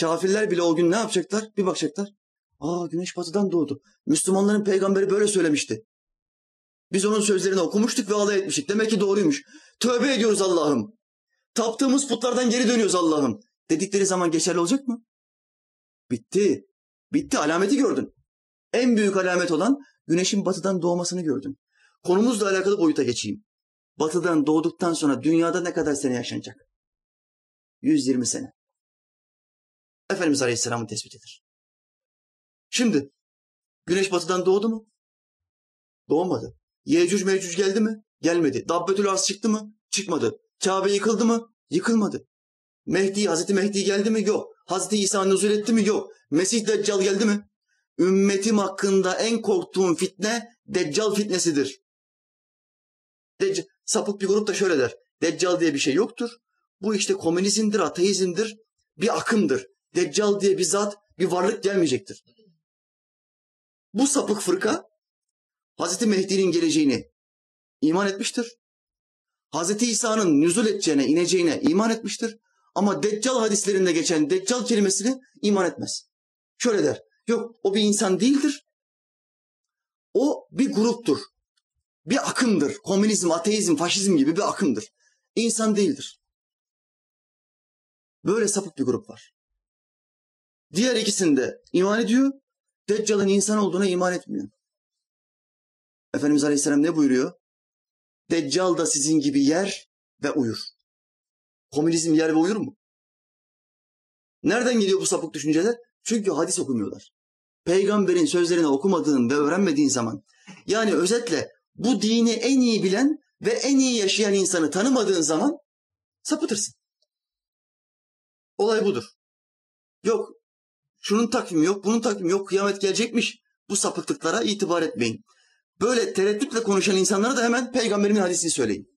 Kafirler bile o gün ne yapacaklar? Bir bakacaklar. Aa güneş batıdan doğdu. Müslümanların peygamberi böyle söylemişti. Biz onun sözlerini okumuştuk ve alay etmiştik. Demek ki doğruymuş. Tövbe ediyoruz Allah'ım. Taptığımız putlardan geri dönüyoruz Allah'ım. Dedikleri zaman geçerli olacak mı? Bitti. Bitti. Alameti gördün. En büyük alamet olan güneşin batıdan doğmasını gördün. Konumuzla alakalı boyuta geçeyim. Batıdan doğduktan sonra dünyada ne kadar sene yaşanacak? 120 sene. Efendimiz Aleyhisselam'ın tespitidir. Şimdi güneş batıdan doğdu mu? Doğmadı. Yecüc mecüc geldi mi? Gelmedi. Dabbetül Ars çıktı mı? Çıkmadı. Kabe yıkıldı mı? Yıkılmadı. Mehdi, Hazreti Mehdi geldi mi? Yok. Hazreti İsa nuzul etti mi? Yok. Mesih Deccal geldi mi? Ümmetim hakkında en korktuğum fitne Deccal fitnesidir. Deccal, sapık bir grup da şöyle der. Deccal diye bir şey yoktur. Bu işte komünizmdir, ateizmdir, bir akımdır. Deccal diye bir zat, bir varlık gelmeyecektir. Bu sapık fırka Hazreti Mehdi'nin geleceğini iman etmiştir. Hazreti İsa'nın nüzul edeceğine, ineceğine iman etmiştir. Ama Deccal hadislerinde geçen Deccal kelimesini iman etmez. Şöyle der. Yok o bir insan değildir. O bir gruptur. Bir akımdır. Komünizm, ateizm, faşizm gibi bir akımdır. İnsan değildir. Böyle sapık bir grup var. Diğer ikisinde iman ediyor. Deccal'ın insan olduğuna iman etmiyor. Efendimiz Aleyhisselam ne buyuruyor? Deccal da sizin gibi yer ve uyur. Komünizm yer ve uyur mu? Nereden geliyor bu sapık düşünceler? Çünkü hadis okumuyorlar. Peygamberin sözlerini okumadığın ve öğrenmediğin zaman yani özetle bu dini en iyi bilen ve en iyi yaşayan insanı tanımadığın zaman sapıtırsın. Olay budur. Yok şunun takvimi yok, bunun takvimi yok, kıyamet gelecekmiş. Bu sapıklıklara itibar etmeyin. Böyle tereddütle konuşan insanlara da hemen peygamberimin hadisini söyleyin.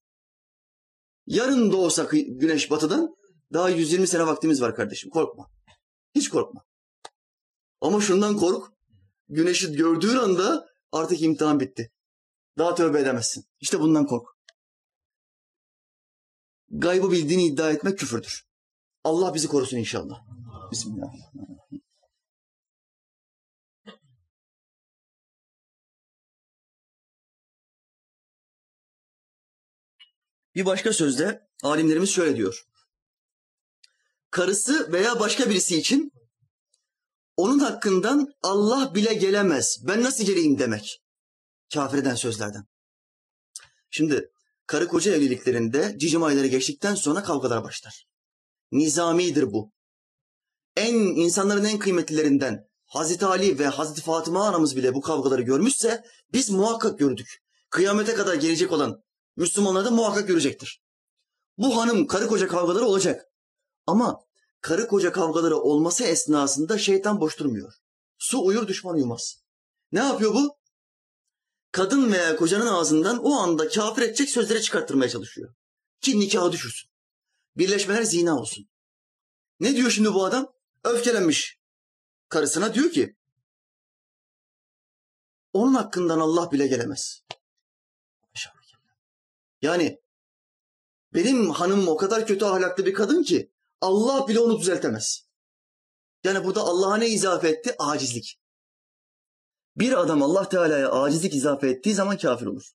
Yarın doğsa güneş batıdan daha 120 sene vaktimiz var kardeşim. Korkma. Hiç korkma. Ama şundan kork. Güneşi gördüğün anda artık imtihan bitti. Daha tövbe edemezsin. İşte bundan kork. Gaybı bildiğini iddia etmek küfürdür. Allah bizi korusun inşallah. Bismillahirrahmanirrahim. Bir başka sözde alimlerimiz şöyle diyor. Karısı veya başka birisi için onun hakkından Allah bile gelemez. Ben nasıl geleyim demek. Kafir eden sözlerden. Şimdi karı koca evliliklerinde cicim ayları geçtikten sonra kavgalar başlar. Nizamidir bu. En insanların en kıymetlilerinden Hazreti Ali ve Hazreti Fatıma anamız bile bu kavgaları görmüşse biz muhakkak gördük. Kıyamete kadar gelecek olan Müslümanlar da muhakkak görecektir. Bu hanım karı koca kavgaları olacak. Ama karı koca kavgaları olması esnasında şeytan boş durmuyor. Su uyur düşman uyumaz. Ne yapıyor bu? Kadın veya kocanın ağzından o anda kafir edecek sözleri çıkarttırmaya çalışıyor. Ki nikahı düşürsün. Birleşmeler zina olsun. Ne diyor şimdi bu adam? Öfkelenmiş. Karısına diyor ki onun hakkından Allah bile gelemez. Yani benim hanımım o kadar kötü ahlaklı bir kadın ki Allah bile onu düzeltemez. Yani burada Allah'a ne izafe etti? Acizlik. Bir adam Allah Teala'ya acizlik izafe ettiği zaman kafir olur.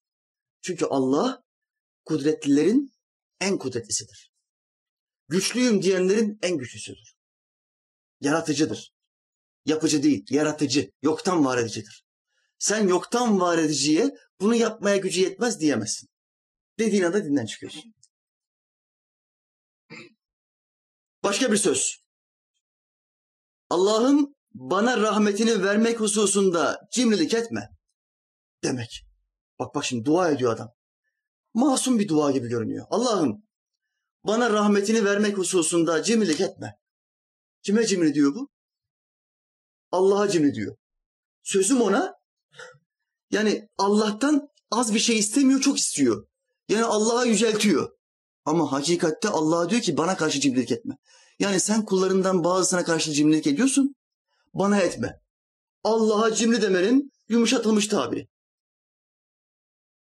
Çünkü Allah kudretlilerin en kudretlisidir. Güçlüyüm diyenlerin en güçlüsüdür. Yaratıcıdır. Yapıcı değil, yaratıcı, yoktan var edicidir. Sen yoktan var ediciye bunu yapmaya gücü yetmez diyemezsin. Dediğin anda dinden çıkıyorsun. Başka bir söz. Allah'ım bana rahmetini vermek hususunda cimrilik etme demek. Bak bak şimdi dua ediyor adam. Masum bir dua gibi görünüyor. Allah'ım bana rahmetini vermek hususunda cimrilik etme. Kime cimri diyor bu? Allah'a cimri diyor. Sözüm ona yani Allah'tan az bir şey istemiyor çok istiyor. Yani Allah'a yüceltiyor. Ama hakikatte Allah diyor ki bana karşı cimrilik etme. Yani sen kullarından bazısına karşı cimrilik ediyorsun, bana etme. Allah'a cimri demenin yumuşatılmış tabiri.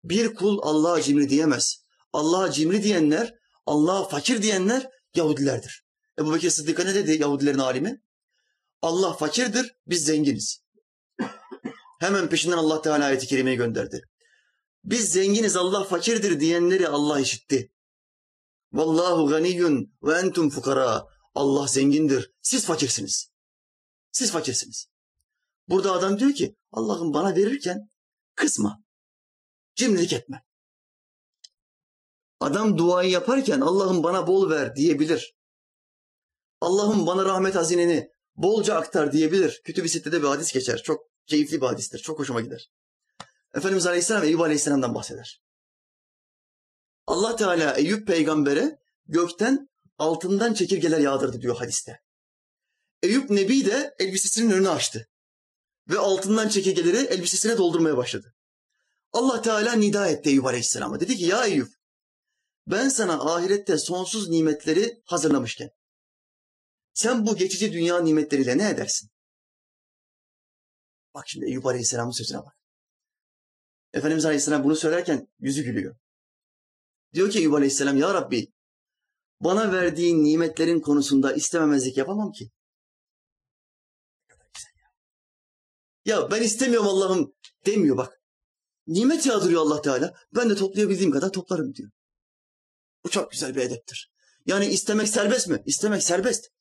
Bir kul Allah'a cimri diyemez. Allah'a cimri diyenler, Allah'a fakir diyenler Yahudilerdir. Ebu Bekir Sıddık'a ne dedi Yahudilerin alimi? Allah fakirdir, biz zenginiz. Hemen peşinden Allah Teala ayeti kerimeyi gönderdi. Biz zenginiz Allah fakirdir diyenleri Allah işitti. Vallahu ganiyyun ve entum fukara. Allah zengindir. Siz fakirsiniz. Siz fakirsiniz. Burada adam diyor ki Allah'ım bana verirken kısma. Cimrilik etme. Adam duayı yaparken Allah'ım bana bol ver diyebilir. Allah'ım bana rahmet hazineni bolca aktar diyebilir. Kütüb-i Sitte'de bir hadis geçer. Çok keyifli bir hadistir. Çok hoşuma gider. Efendimiz Aleyhisselam Eyüp Aleyhisselam'dan bahseder. Allah Teala Eyüp peygambere gökten altından çekirgeler yağdırdı diyor hadiste. Eyüp Nebi de elbisesinin önünü açtı. Ve altından çekirgeleri elbisesine doldurmaya başladı. Allah Teala nida etti Eyüp Aleyhisselam'a. Dedi ki ya Eyüp ben sana ahirette sonsuz nimetleri hazırlamışken sen bu geçici dünya nimetleriyle ne edersin? Bak şimdi Eyüp Aleyhisselam'ın sözüne bak. Efendimiz Aleyhisselam bunu söylerken yüzü gülüyor. Diyor ki Eyüp Aleyhisselam ya Rabbi bana verdiğin nimetlerin konusunda istememezlik yapamam ki. Ya ben istemiyorum Allah'ım demiyor bak. Nimet yağdırıyor Allah Teala. Ben de toplayabildiğim kadar toplarım diyor. Bu çok güzel bir edeptir. Yani istemek serbest mi? İstemek serbest.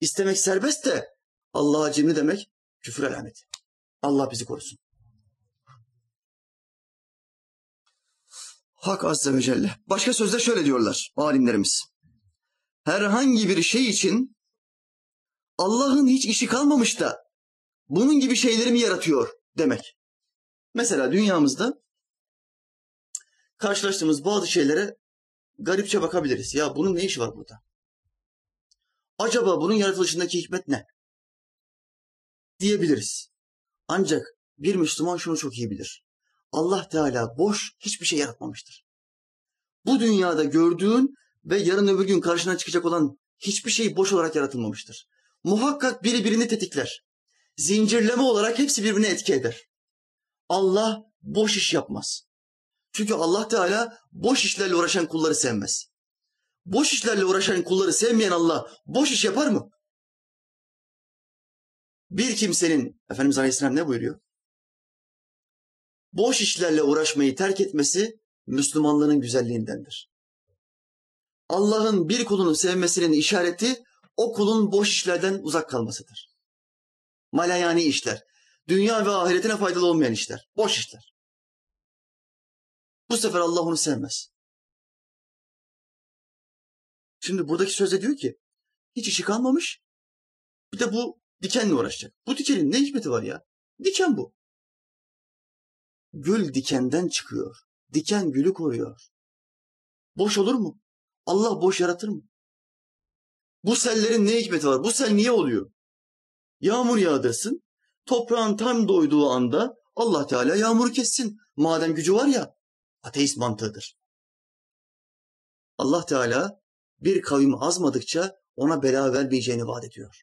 İstemek serbest de Allah'a cimri demek küfür alameti. Allah bizi korusun. Hak Azze ve Celle. Başka sözde şöyle diyorlar alimlerimiz. Herhangi bir şey için Allah'ın hiç işi kalmamış da bunun gibi şeyleri mi yaratıyor demek. Mesela dünyamızda karşılaştığımız bazı şeylere garipçe bakabiliriz. Ya bunun ne işi var burada? Acaba bunun yaratılışındaki hikmet ne? Diyebiliriz. Ancak bir Müslüman şunu çok iyi bilir. Allah Teala boş hiçbir şey yaratmamıştır. Bu dünyada gördüğün ve yarın öbür gün karşına çıkacak olan hiçbir şey boş olarak yaratılmamıştır. Muhakkak biri birini tetikler. Zincirleme olarak hepsi birbirine etki eder. Allah boş iş yapmaz. Çünkü Allah Teala boş işlerle uğraşan kulları sevmez. Boş işlerle uğraşan kulları sevmeyen Allah boş iş yapar mı? Bir kimsenin, Efendimiz Aleyhisselam ne buyuruyor? Boş işlerle uğraşmayı terk etmesi Müslümanlığın güzelliğindendir. Allah'ın bir kulunu sevmesinin işareti o kulun boş işlerden uzak kalmasıdır. Malayani işler, dünya ve ahiretine faydalı olmayan işler, boş işler. Bu sefer Allah onu sevmez. Şimdi buradaki sözde diyor ki hiç işi kalmamış. Bir de bu dikenle uğraşacak. Bu dikenin ne hikmeti var ya? Diken bu. Gül dikenden çıkıyor. Diken gülü koruyor. Boş olur mu? Allah boş yaratır mı? Bu sellerin ne hikmeti var? Bu sel niye oluyor? Yağmur yağdırsın. Toprağın tam doyduğu anda Allah Teala yağmuru kessin. Madem gücü var ya ateist mantığıdır. Allah Teala bir kavim azmadıkça ona bela vermeyeceğini vaat ediyor.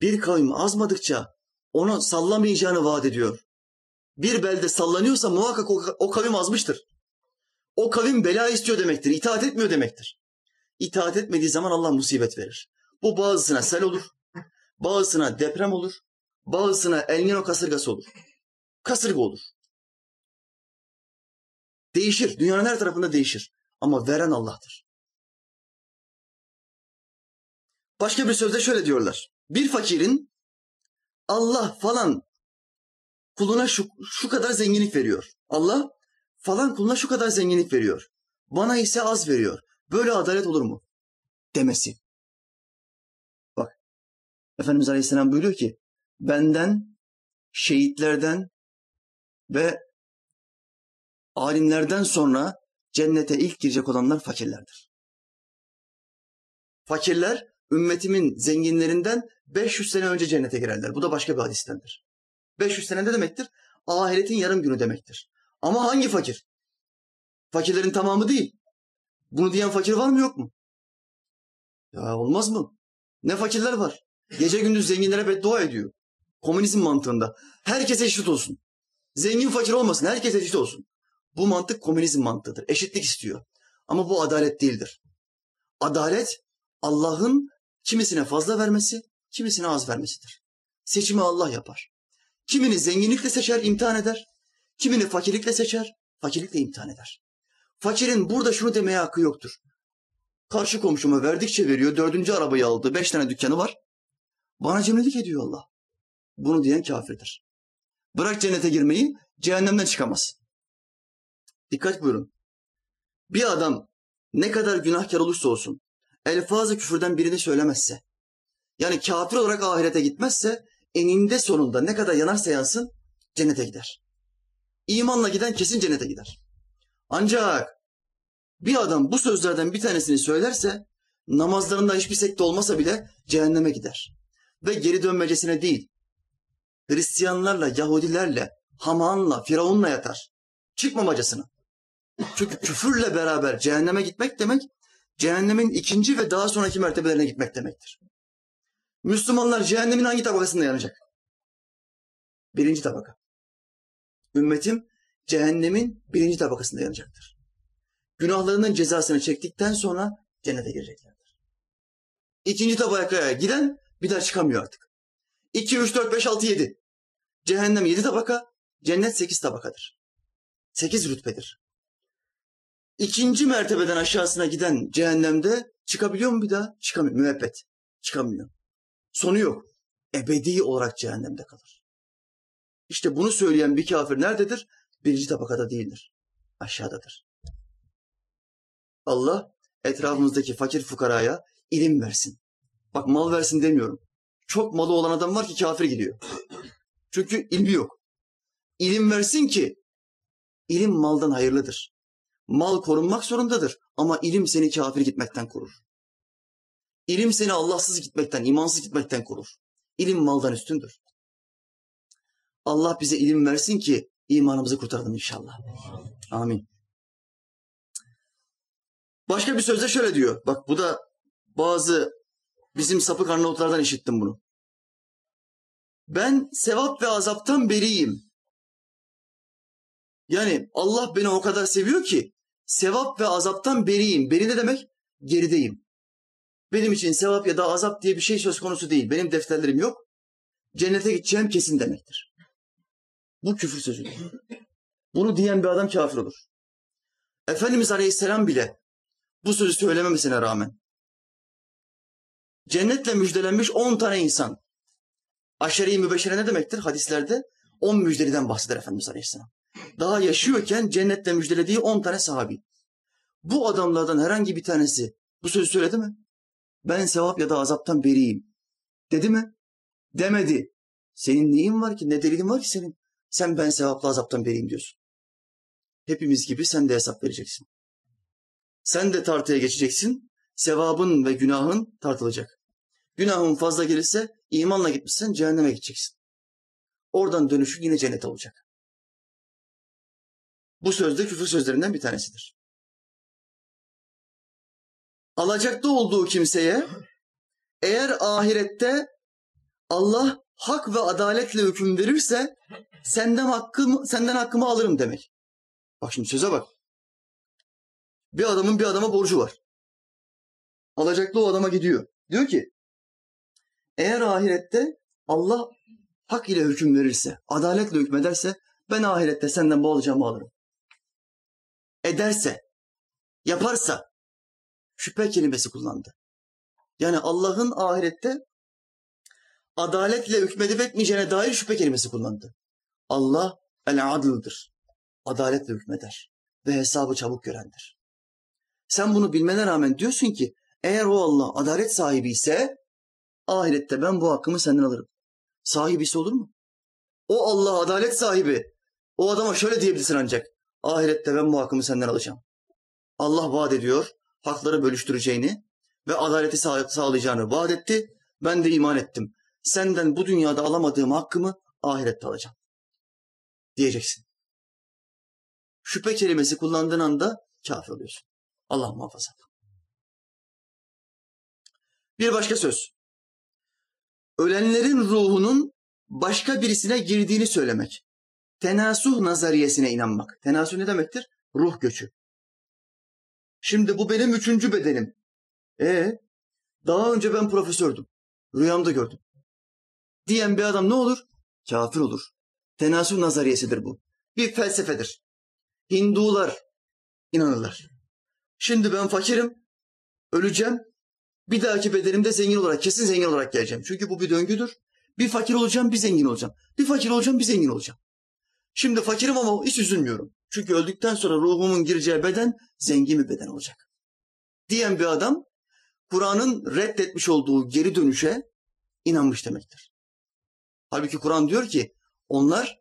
Bir kavim azmadıkça onu sallamayacağını vaat ediyor. Bir belde sallanıyorsa muhakkak o, o kavim azmıştır. O kavim bela istiyor demektir, itaat etmiyor demektir. İtaat etmediği zaman Allah musibet verir. Bu bazısına sel olur, bazısına deprem olur, bazısına El Nino kasırgası olur. Kasırga olur. Değişir, dünyanın her tarafında değişir. Ama veren Allah'tır. Başka bir sözde şöyle diyorlar. Bir fakirin Allah falan kuluna şu, şu kadar zenginlik veriyor. Allah falan kuluna şu kadar zenginlik veriyor. Bana ise az veriyor. Böyle adalet olur mu? Demesi. Bak. Efendimiz Aleyhisselam buyuruyor ki benden, şehitlerden ve alimlerden sonra cennete ilk girecek olanlar fakirlerdir. Fakirler ümmetimin zenginlerinden 500 sene önce cennete girerler. Bu da başka bir hadistendir. 500 sene ne demektir? Ahiretin yarım günü demektir. Ama hangi fakir? Fakirlerin tamamı değil. Bunu diyen fakir var mı yok mu? Ya olmaz mı? Ne fakirler var? Gece gündüz zenginlere beddua ediyor. Komünizm mantığında. Herkes eşit olsun. Zengin fakir olmasın. Herkes eşit olsun. Bu mantık komünizm mantığıdır. Eşitlik istiyor. Ama bu adalet değildir. Adalet Allah'ın kimisine fazla vermesi, kimisine az vermesidir. Seçimi Allah yapar. Kimini zenginlikle seçer, imtihan eder. Kimini fakirlikle seçer, fakirlikle imtihan eder. Fakirin burada şunu demeye hakkı yoktur. Karşı komşuma verdikçe veriyor, dördüncü arabayı aldı, beş tane dükkanı var. Bana cimrilik ediyor Allah. Bunu diyen kafirdir. Bırak cennete girmeyi, cehennemden çıkamaz. Dikkat buyurun. Bir adam ne kadar günahkar olursa olsun, elfazı küfürden birini söylemezse, yani kafir olarak ahirete gitmezse, eninde sonunda ne kadar yanarsa yansın cennete gider. İmanla giden kesin cennete gider. Ancak bir adam bu sözlerden bir tanesini söylerse namazlarında hiçbir sekte olmasa bile cehenneme gider. Ve geri dönmecesine değil, Hristiyanlarla, Yahudilerle, Haman'la, Firavun'la yatar. Çıkmamacasına. Çünkü küfürle beraber cehenneme gitmek demek, cehennemin ikinci ve daha sonraki mertebelerine gitmek demektir. Müslümanlar cehennemin hangi tabakasında yanacak? Birinci tabaka. Ümmetim cehennemin birinci tabakasında yanacaktır. günahlarının cezasını çektikten sonra cennete gireceklerdir. İkinci tabakaya giden bir daha çıkamıyor artık. 2, 3, 4, 5, 6, 7. Cehennem 7 tabaka, cennet 8 tabakadır. 8 rütbedir. İkinci mertebeden aşağısına giden cehennemde çıkabiliyor mu bir daha? Çıkamıyor. Müebbet. Çıkamıyor. Sonu yok. Ebedi olarak cehennemde kalır. İşte bunu söyleyen bir kafir nerededir? Birinci tabakada değildir. Aşağıdadır. Allah etrafımızdaki fakir fukaraya ilim versin. Bak mal versin demiyorum. Çok malı olan adam var ki kafir gidiyor. Çünkü ilmi yok. İlim versin ki ilim maldan hayırlıdır. Mal korunmak zorundadır ama ilim seni kafir gitmekten korur. İlim seni Allahsız gitmekten, imansız gitmekten korur. İlim maldan üstündür. Allah bize ilim versin ki imanımızı kurtaralım inşallah. Amin. Başka bir sözde şöyle diyor. Bak bu da bazı bizim sapık Arnavutlardan işittim bunu. Ben sevap ve azaptan beriyim. Yani Allah beni o kadar seviyor ki sevap ve azaptan beriyim. Beri ne demek? Gerideyim. Benim için sevap ya da azap diye bir şey söz konusu değil. Benim defterlerim yok. Cennete gideceğim kesin demektir. Bu küfür sözüdür. Bunu diyen bir adam kafir olur. Efendimiz Aleyhisselam bile bu sözü söylememesine rağmen cennetle müjdelenmiş 10 tane insan. Aşere-i mübeşşere ne demektir? Hadislerde 10 müjdeliden bahseder Efendimiz Aleyhisselam. Daha yaşıyorken cennetle müjdelediği 10 tane sahabi. Bu adamlardan herhangi bir tanesi bu sözü söyledi mi? Ben sevap ya da azaptan beriyim. Dedi mi? Demedi. Senin neyin var ki? Ne delilin var ki senin? Sen ben sevapla azaptan beriyim diyorsun. Hepimiz gibi sen de hesap vereceksin. Sen de tartıya geçeceksin. Sevabın ve günahın tartılacak. Günahın fazla gelirse imanla gitmişsen cehenneme gideceksin. Oradan dönüşü yine cennet olacak. Bu söz de küfür sözlerinden bir tanesidir. Alacakta olduğu kimseye eğer ahirette Allah hak ve adaletle hüküm verirse senden hakkımı, senden hakkımı alırım demek. Bak şimdi söze bak. Bir adamın bir adama borcu var. Alacaklı o adama gidiyor. Diyor ki eğer ahirette Allah hak ile hüküm verirse, adaletle hükmederse ben ahirette senden bu alacağımı alırım. Ederse, yaparsa şüphe kelimesi kullandı. Yani Allah'ın ahirette adaletle hükmedip etmeyeceğine dair şüphe kelimesi kullandı. Allah el-adıldır. Adaletle hükmeder ve hesabı çabuk görendir. Sen bunu bilmene rağmen diyorsun ki eğer o Allah adalet sahibi ise ahirette ben bu hakkımı senden alırım. Sahibisi olur mu? O Allah adalet sahibi. O adama şöyle diyebilirsin ancak. Ahirette ben bu hakkımı senden alacağım. Allah vaat ediyor hakları bölüştüreceğini ve adaleti sağlayacağını vaat etti. Ben de iman ettim. Senden bu dünyada alamadığım hakkımı ahirette alacağım. Diyeceksin. Şüphe kelimesi kullandığın anda kafir oluyorsun. Allah muhafaza. Bir başka söz. Ölenlerin ruhunun başka birisine girdiğini söylemek. Tenasuh nazariyesine inanmak. Tenasuh ne demektir? Ruh göçü. Şimdi bu benim üçüncü bedenim. E daha önce ben profesördüm. Rüyamda gördüm. Diyen bir adam ne olur? Kafir olur. Tenasuh nazariyesidir bu. Bir felsefedir. Hindular inanırlar. Şimdi ben fakirim, öleceğim. Bir dahaki bedenimde zengin olarak, kesin zengin olarak geleceğim. Çünkü bu bir döngüdür. Bir fakir olacağım, bir zengin olacağım. Bir fakir olacağım, bir zengin olacağım. Şimdi fakirim ama hiç üzülmüyorum. Çünkü öldükten sonra ruhumun gireceği beden zengin bir beden olacak. Diyen bir adam Kur'an'ın reddetmiş olduğu geri dönüşe inanmış demektir. Halbuki Kur'an diyor ki onlar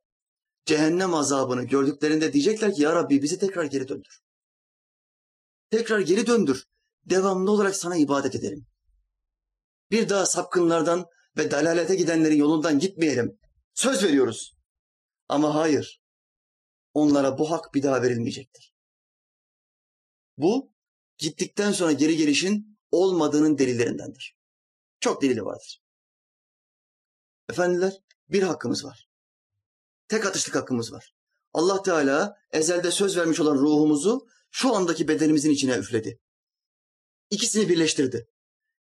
cehennem azabını gördüklerinde diyecekler ki ya Rabbi bizi tekrar geri döndür. Tekrar geri döndür. Devamlı olarak sana ibadet edelim. Bir daha sapkınlardan ve dalalete gidenlerin yolundan gitmeyelim. Söz veriyoruz. Ama hayır. Onlara bu hak bir daha verilmeyecektir. Bu gittikten sonra geri gelişin olmadığının delillerindendir. Çok delili vardır. Efendiler bir hakkımız var. Tek atışlık hakkımız var. Allah Teala ezelde söz vermiş olan ruhumuzu şu andaki bedenimizin içine üfledi. İkisini birleştirdi.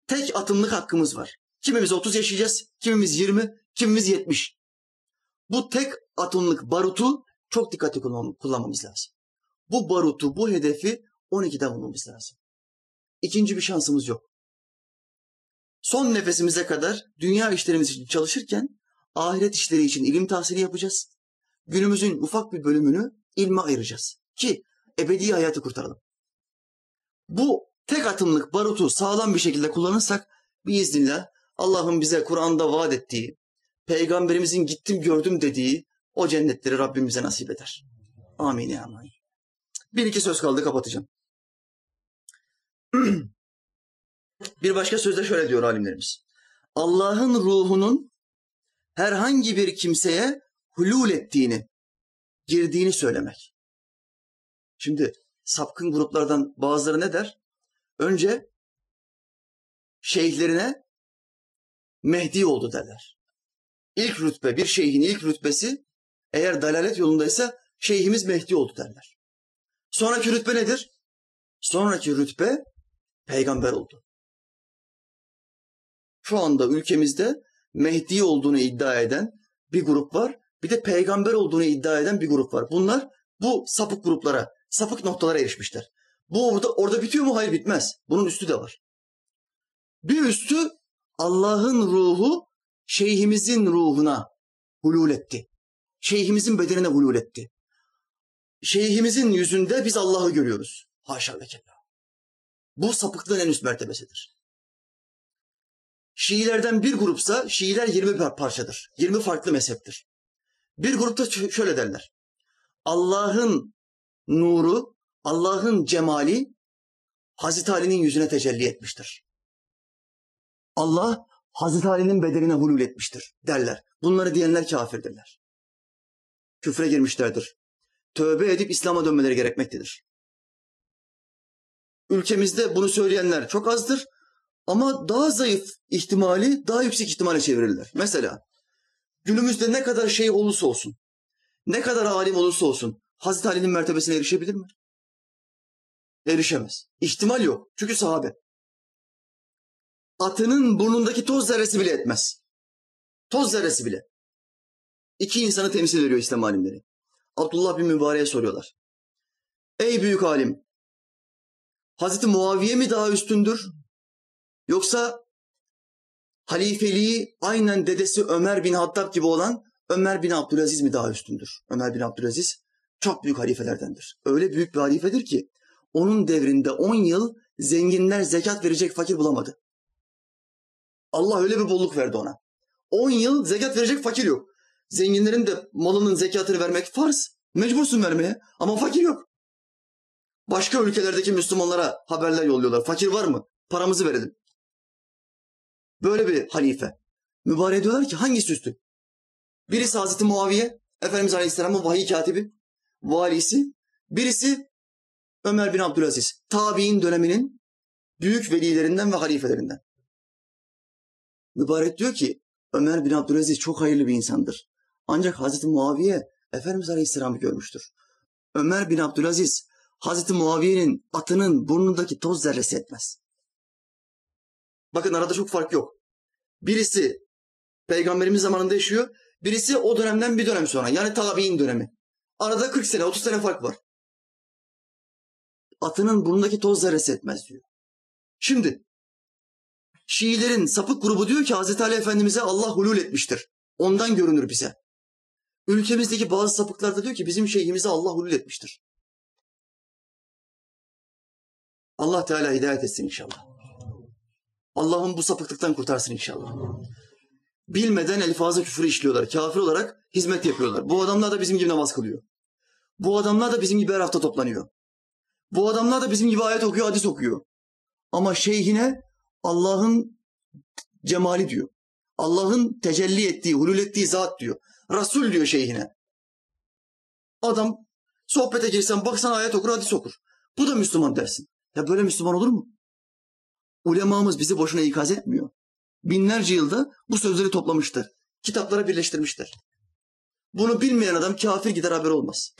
Tek atımlık hakkımız var. Kimimiz 30 yaşayacağız, kimimiz 20, kimimiz 70. Bu tek atımlık barutu çok dikkatli kullanmamız lazım. Bu barutu, bu hedefi 12'den vurmamız lazım. İkinci bir şansımız yok. Son nefesimize kadar dünya işlerimiz için çalışırken ahiret işleri için ilim tahsili yapacağız. Günümüzün ufak bir bölümünü ilme ayıracağız ki ebedi hayatı kurtaralım. Bu tek atımlık barutu sağlam bir şekilde kullanırsak biiznillah Allah'ın bize Kur'an'da vaat ettiği, peygamberimizin gittim gördüm dediği o cennetleri Rabbimize nasip eder. Amin ya amin. Bir iki söz kaldı kapatacağım. <clears throat> bir başka sözde şöyle diyor alimlerimiz. Allah'ın ruhunun herhangi bir kimseye hulul ettiğini, girdiğini söylemek. Şimdi sapkın gruplardan bazıları ne der? Önce şeyhlerine Mehdi oldu derler. İlk rütbe, bir şeyhin ilk rütbesi eğer dalalet yolundaysa şeyhimiz Mehdi oldu derler. Sonraki rütbe nedir? Sonraki rütbe peygamber oldu. Şu anda ülkemizde Mehdi olduğunu iddia eden bir grup var. Bir de peygamber olduğunu iddia eden bir grup var. Bunlar bu sapık gruplara, sapık noktalara erişmişler. Bu orada, orada bitiyor mu? Hayır bitmez. Bunun üstü de var. Bir üstü Allah'ın ruhu şeyhimizin ruhuna hulul etti. Şeyhimizin bedenine hulul etti. Şeyhimizin yüzünde biz Allah'ı görüyoruz. Haşa ve kella. Bu sapıklığın en üst mertebesidir. Şiilerden bir grupsa Şiiler 20 parçadır. 20 farklı mezheptir. Bir grupta şöyle derler. Allah'ın nuru, Allah'ın cemali Hazreti Ali'nin yüzüne tecelli etmiştir. Allah Hazreti Ali'nin bedenine hulul etmiştir derler. Bunları diyenler kafirdirler. Küfre girmişlerdir. Tövbe edip İslam'a dönmeleri gerekmektedir. Ülkemizde bunu söyleyenler çok azdır ama daha zayıf ihtimali daha yüksek ihtimale çevirirler. Mesela günümüzde ne kadar şey olursa olsun, ne kadar alim olursa olsun Hazreti Ali'nin mertebesine erişebilir mi? Erişemez. İhtimal yok. Çünkü sahabe atının burnundaki toz zerresi bile etmez. Toz zerresi bile. İki insanı temsil ediyor İslam alimleri. Abdullah bin Mübarek'e soruyorlar. Ey büyük alim, Hazreti Muaviye mi daha üstündür? Yoksa halifeliği aynen dedesi Ömer bin Hattab gibi olan Ömer bin Abdülaziz mi daha üstündür? Ömer bin Abdülaziz çok büyük halifelerdendir. Öyle büyük bir halifedir ki onun devrinde 10 yıl zenginler zekat verecek fakir bulamadı. Allah öyle bir bolluk verdi ona. 10 yıl zekat verecek fakir yok. Zenginlerin de malının zekatını vermek farz. Mecbursun vermeye ama fakir yok. Başka ülkelerdeki Müslümanlara haberler yolluyorlar. Fakir var mı? Paramızı verelim. Böyle bir halife. Mübarek diyorlar ki hangisi üstü? Birisi Hazreti Muaviye, Efendimiz Aleyhisselam'ın vahiy katibi, valisi. Birisi Ömer bin Abdülaziz, tabi'in döneminin büyük velilerinden ve halifelerinden. Mübarek diyor ki Ömer bin Abdülaziz çok hayırlı bir insandır. Ancak Hazreti Muaviye Efendimiz Aleyhisselam'ı görmüştür. Ömer bin Abdülaziz Hazreti Muaviye'nin atının burnundaki toz zerresi etmez. Bakın arada çok fark yok. Birisi peygamberimiz zamanında yaşıyor. Birisi o dönemden bir dönem sonra. Yani tabi'in dönemi. Arada 40 sene 30 sene fark var. Atının burnundaki toz zerresi etmez diyor. Şimdi Şiilerin sapık grubu diyor ki Hazreti Ali Efendimiz'e Allah hulul etmiştir. Ondan görünür bize. Ülkemizdeki bazı sapıklar da diyor ki bizim şeyhimize Allah hulul etmiştir. Allah Teala hidayet etsin inşallah. Allah'ın bu sapıklıktan kurtarsın inşallah. Bilmeden elfazı küfür işliyorlar. Kafir olarak hizmet yapıyorlar. Bu adamlar da bizim gibi namaz kılıyor. Bu adamlar da bizim gibi her hafta toplanıyor. Bu adamlar da bizim gibi ayet okuyor, hadis okuyor. Ama şeyhine Allah'ın cemali diyor. Allah'ın tecelli ettiği, hulul ettiği zat diyor. Resul diyor şeyhine. Adam sohbete girsen baksan ayet okur, hadis okur. Bu da Müslüman dersin. Ya böyle Müslüman olur mu? Ulemamız bizi boşuna ikaz etmiyor. Binlerce yılda bu sözleri toplamıştır. Kitaplara birleştirmişler. Bunu bilmeyen adam kafir gider haber olmaz.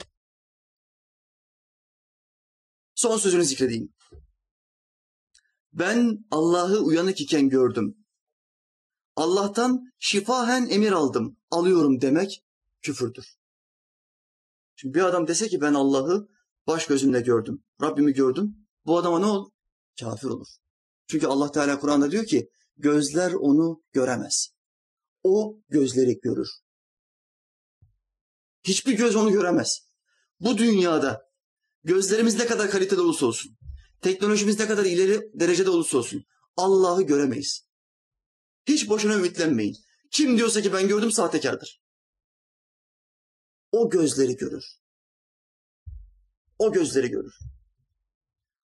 Son sözünü zikredeyim. Ben Allah'ı uyanık iken gördüm. Allah'tan şifahen emir aldım, alıyorum demek küfürdür. Şimdi bir adam dese ki ben Allah'ı baş gözümle gördüm, Rabbimi gördüm. Bu adama ne olur? Kafir olur. Çünkü Allah Teala Kur'an'da diyor ki gözler onu göremez. O gözleri görür. Hiçbir göz onu göremez. Bu dünyada gözlerimiz ne kadar kaliteli olursa olsun, teknolojimiz ne kadar ileri derecede olursa olsun Allah'ı göremeyiz. Hiç boşuna ümitlenmeyin. Kim diyorsa ki ben gördüm sahtekardır. O gözleri görür. O gözleri görür.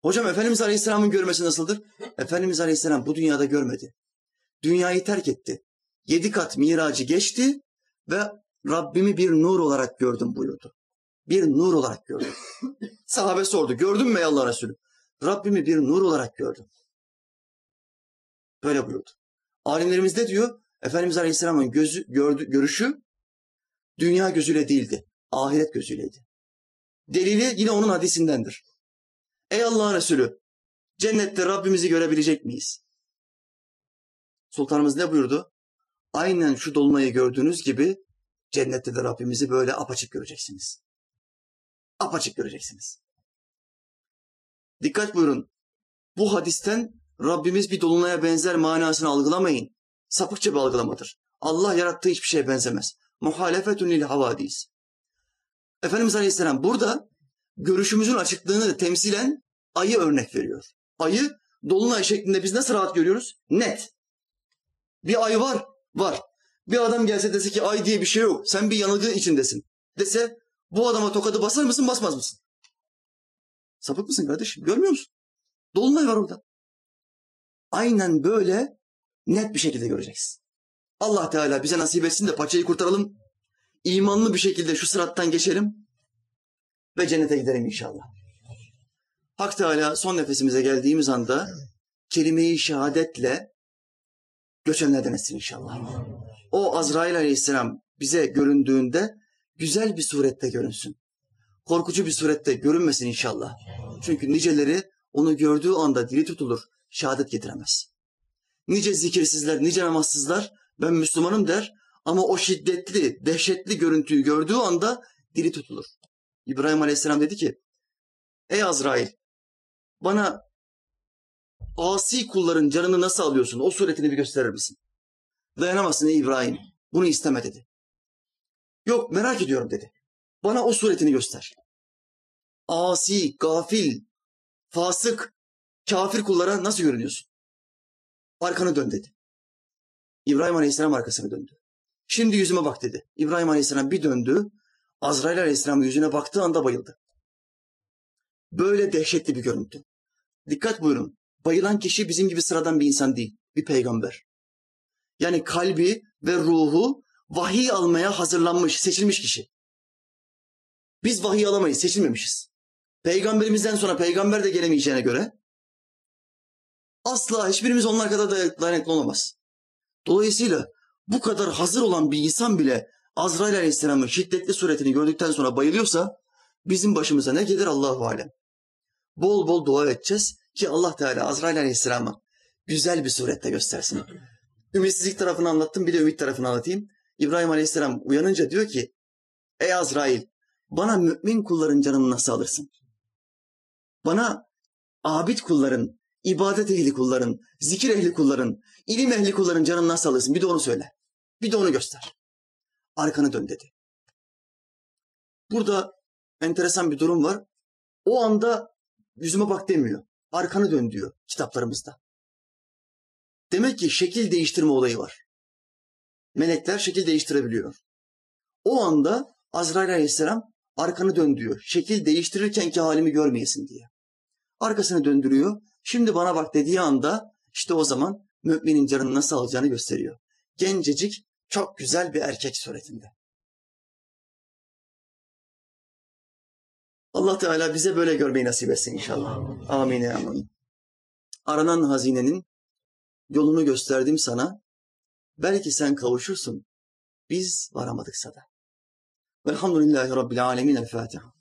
Hocam Efendimiz Aleyhisselam'ın görmesi nasıldır? Efendimiz Aleyhisselam bu dünyada görmedi. Dünyayı terk etti. Yedi kat miracı geçti ve Rabbimi bir nur olarak gördüm buyurdu. Bir nur olarak gördüm. <laughs> Sahabe sordu. Gördün mü ey Allah Resulü? Rabbimi bir nur olarak gördüm. Böyle buyurdu. Alimlerimiz ne diyor? Efendimiz Aleyhisselam'ın gözü, gördü, görüşü dünya gözüyle değildi. Ahiret gözüyleydi. Delili yine onun hadisindendir. Ey Allah Resulü cennette Rabbimizi görebilecek miyiz? Sultanımız ne buyurdu? Aynen şu dolunayı gördüğünüz gibi cennette de Rabbimizi böyle apaçık göreceksiniz. Apaçık göreceksiniz. Dikkat buyurun. Bu hadisten Rabbimiz bir dolunaya benzer manasını algılamayın. Sapıkça bir algılamadır. Allah yarattığı hiçbir şeye benzemez. Muhalefetun lil havadis. Efendimiz Aleyhisselam burada görüşümüzün açıklığını temsilen ayı örnek veriyor. Ayı dolunay şeklinde biz nasıl rahat görüyoruz? Net. Bir ay var, var. Bir adam gelse dese ki ay diye bir şey yok. Sen bir yanılgı içindesin. Dese bu adama tokadı basar mısın basmaz mısın? Sapık mısın kardeşim? Görmüyor musun? Dolunay var orada. Aynen böyle net bir şekilde göreceksin. Allah Teala bize nasip etsin de paçayı kurtaralım. İmanlı bir şekilde şu sırattan geçelim ve cennete gidelim inşallah. Hak Teala son nefesimize geldiğimiz anda kelime-i şehadetle göçenlerden etsin inşallah. O Azrail aleyhisselam bize göründüğünde güzel bir surette görünsün. Korkucu bir surette görünmesin inşallah. Çünkü niceleri onu gördüğü anda diri tutulur, şehadet getiremez. Nice zikirsizler, nice namazsızlar ben Müslümanım der ama o şiddetli, dehşetli görüntüyü gördüğü anda diri tutulur. İbrahim Aleyhisselam dedi ki, Ey Azrail, bana asi kulların canını nasıl alıyorsun? O suretini bir gösterir misin? Dayanamazsın ey İbrahim. Bunu isteme dedi. Yok merak ediyorum dedi. Bana o suretini göster. Asi, gafil, fasık, kafir kullara nasıl görünüyorsun? Arkanı dön dedi. İbrahim Aleyhisselam arkasını döndü. Şimdi yüzüme bak dedi. İbrahim Aleyhisselam bir döndü. Azrail Aleyhisselam yüzüne baktığı anda bayıldı. Böyle dehşetli bir görüntü. Dikkat buyurun. Bayılan kişi bizim gibi sıradan bir insan değil. Bir peygamber. Yani kalbi ve ruhu vahiy almaya hazırlanmış, seçilmiş kişi. Biz vahiy alamayız, seçilmemişiz. Peygamberimizden sonra peygamber de gelemeyeceğine göre asla hiçbirimiz onlar kadar dayanıklı olamaz. Dolayısıyla bu kadar hazır olan bir insan bile Azrail Aleyhisselam'ın şiddetli suretini gördükten sonra bayılıyorsa bizim başımıza ne gelir Allahu alem. Bol bol dua edeceğiz ki Allah Teala Azrail Aleyhisselam'a güzel bir surette göstersin. Ümitsizlik tarafını anlattım bir de ümit tarafını anlatayım. İbrahim Aleyhisselam uyanınca diyor ki Ey Azrail bana mümin kulların canını nasıl alırsın? Bana abid kulların, ibadet ehli kulların, zikir ehli kulların, ilim ehli kulların canını nasıl alırsın? Bir de onu söyle. Bir de onu göster. Arkanı dön dedi. Burada enteresan bir durum var. O anda yüzüme bak demiyor. Arkanı dön diyor kitaplarımızda. Demek ki şekil değiştirme olayı var. Melekler şekil değiştirebiliyor. O anda Azrail aleyhisselam arkanı dön diyor. Şekil değiştirirkenki halimi görmeyesin diye. Arkasını döndürüyor. Şimdi bana bak dediği anda işte o zaman müminin canını nasıl alacağını gösteriyor. Gencecik çok güzel bir erkek suretinde. Allah Teala bize böyle görmeyi nasip etsin inşallah. Amin. Amin. Aranan hazinenin yolunu gösterdim sana. Belki sen kavuşursun. Biz varamadıksa da. Velhamdülillahi Rabbil Alemin. El Fatiha.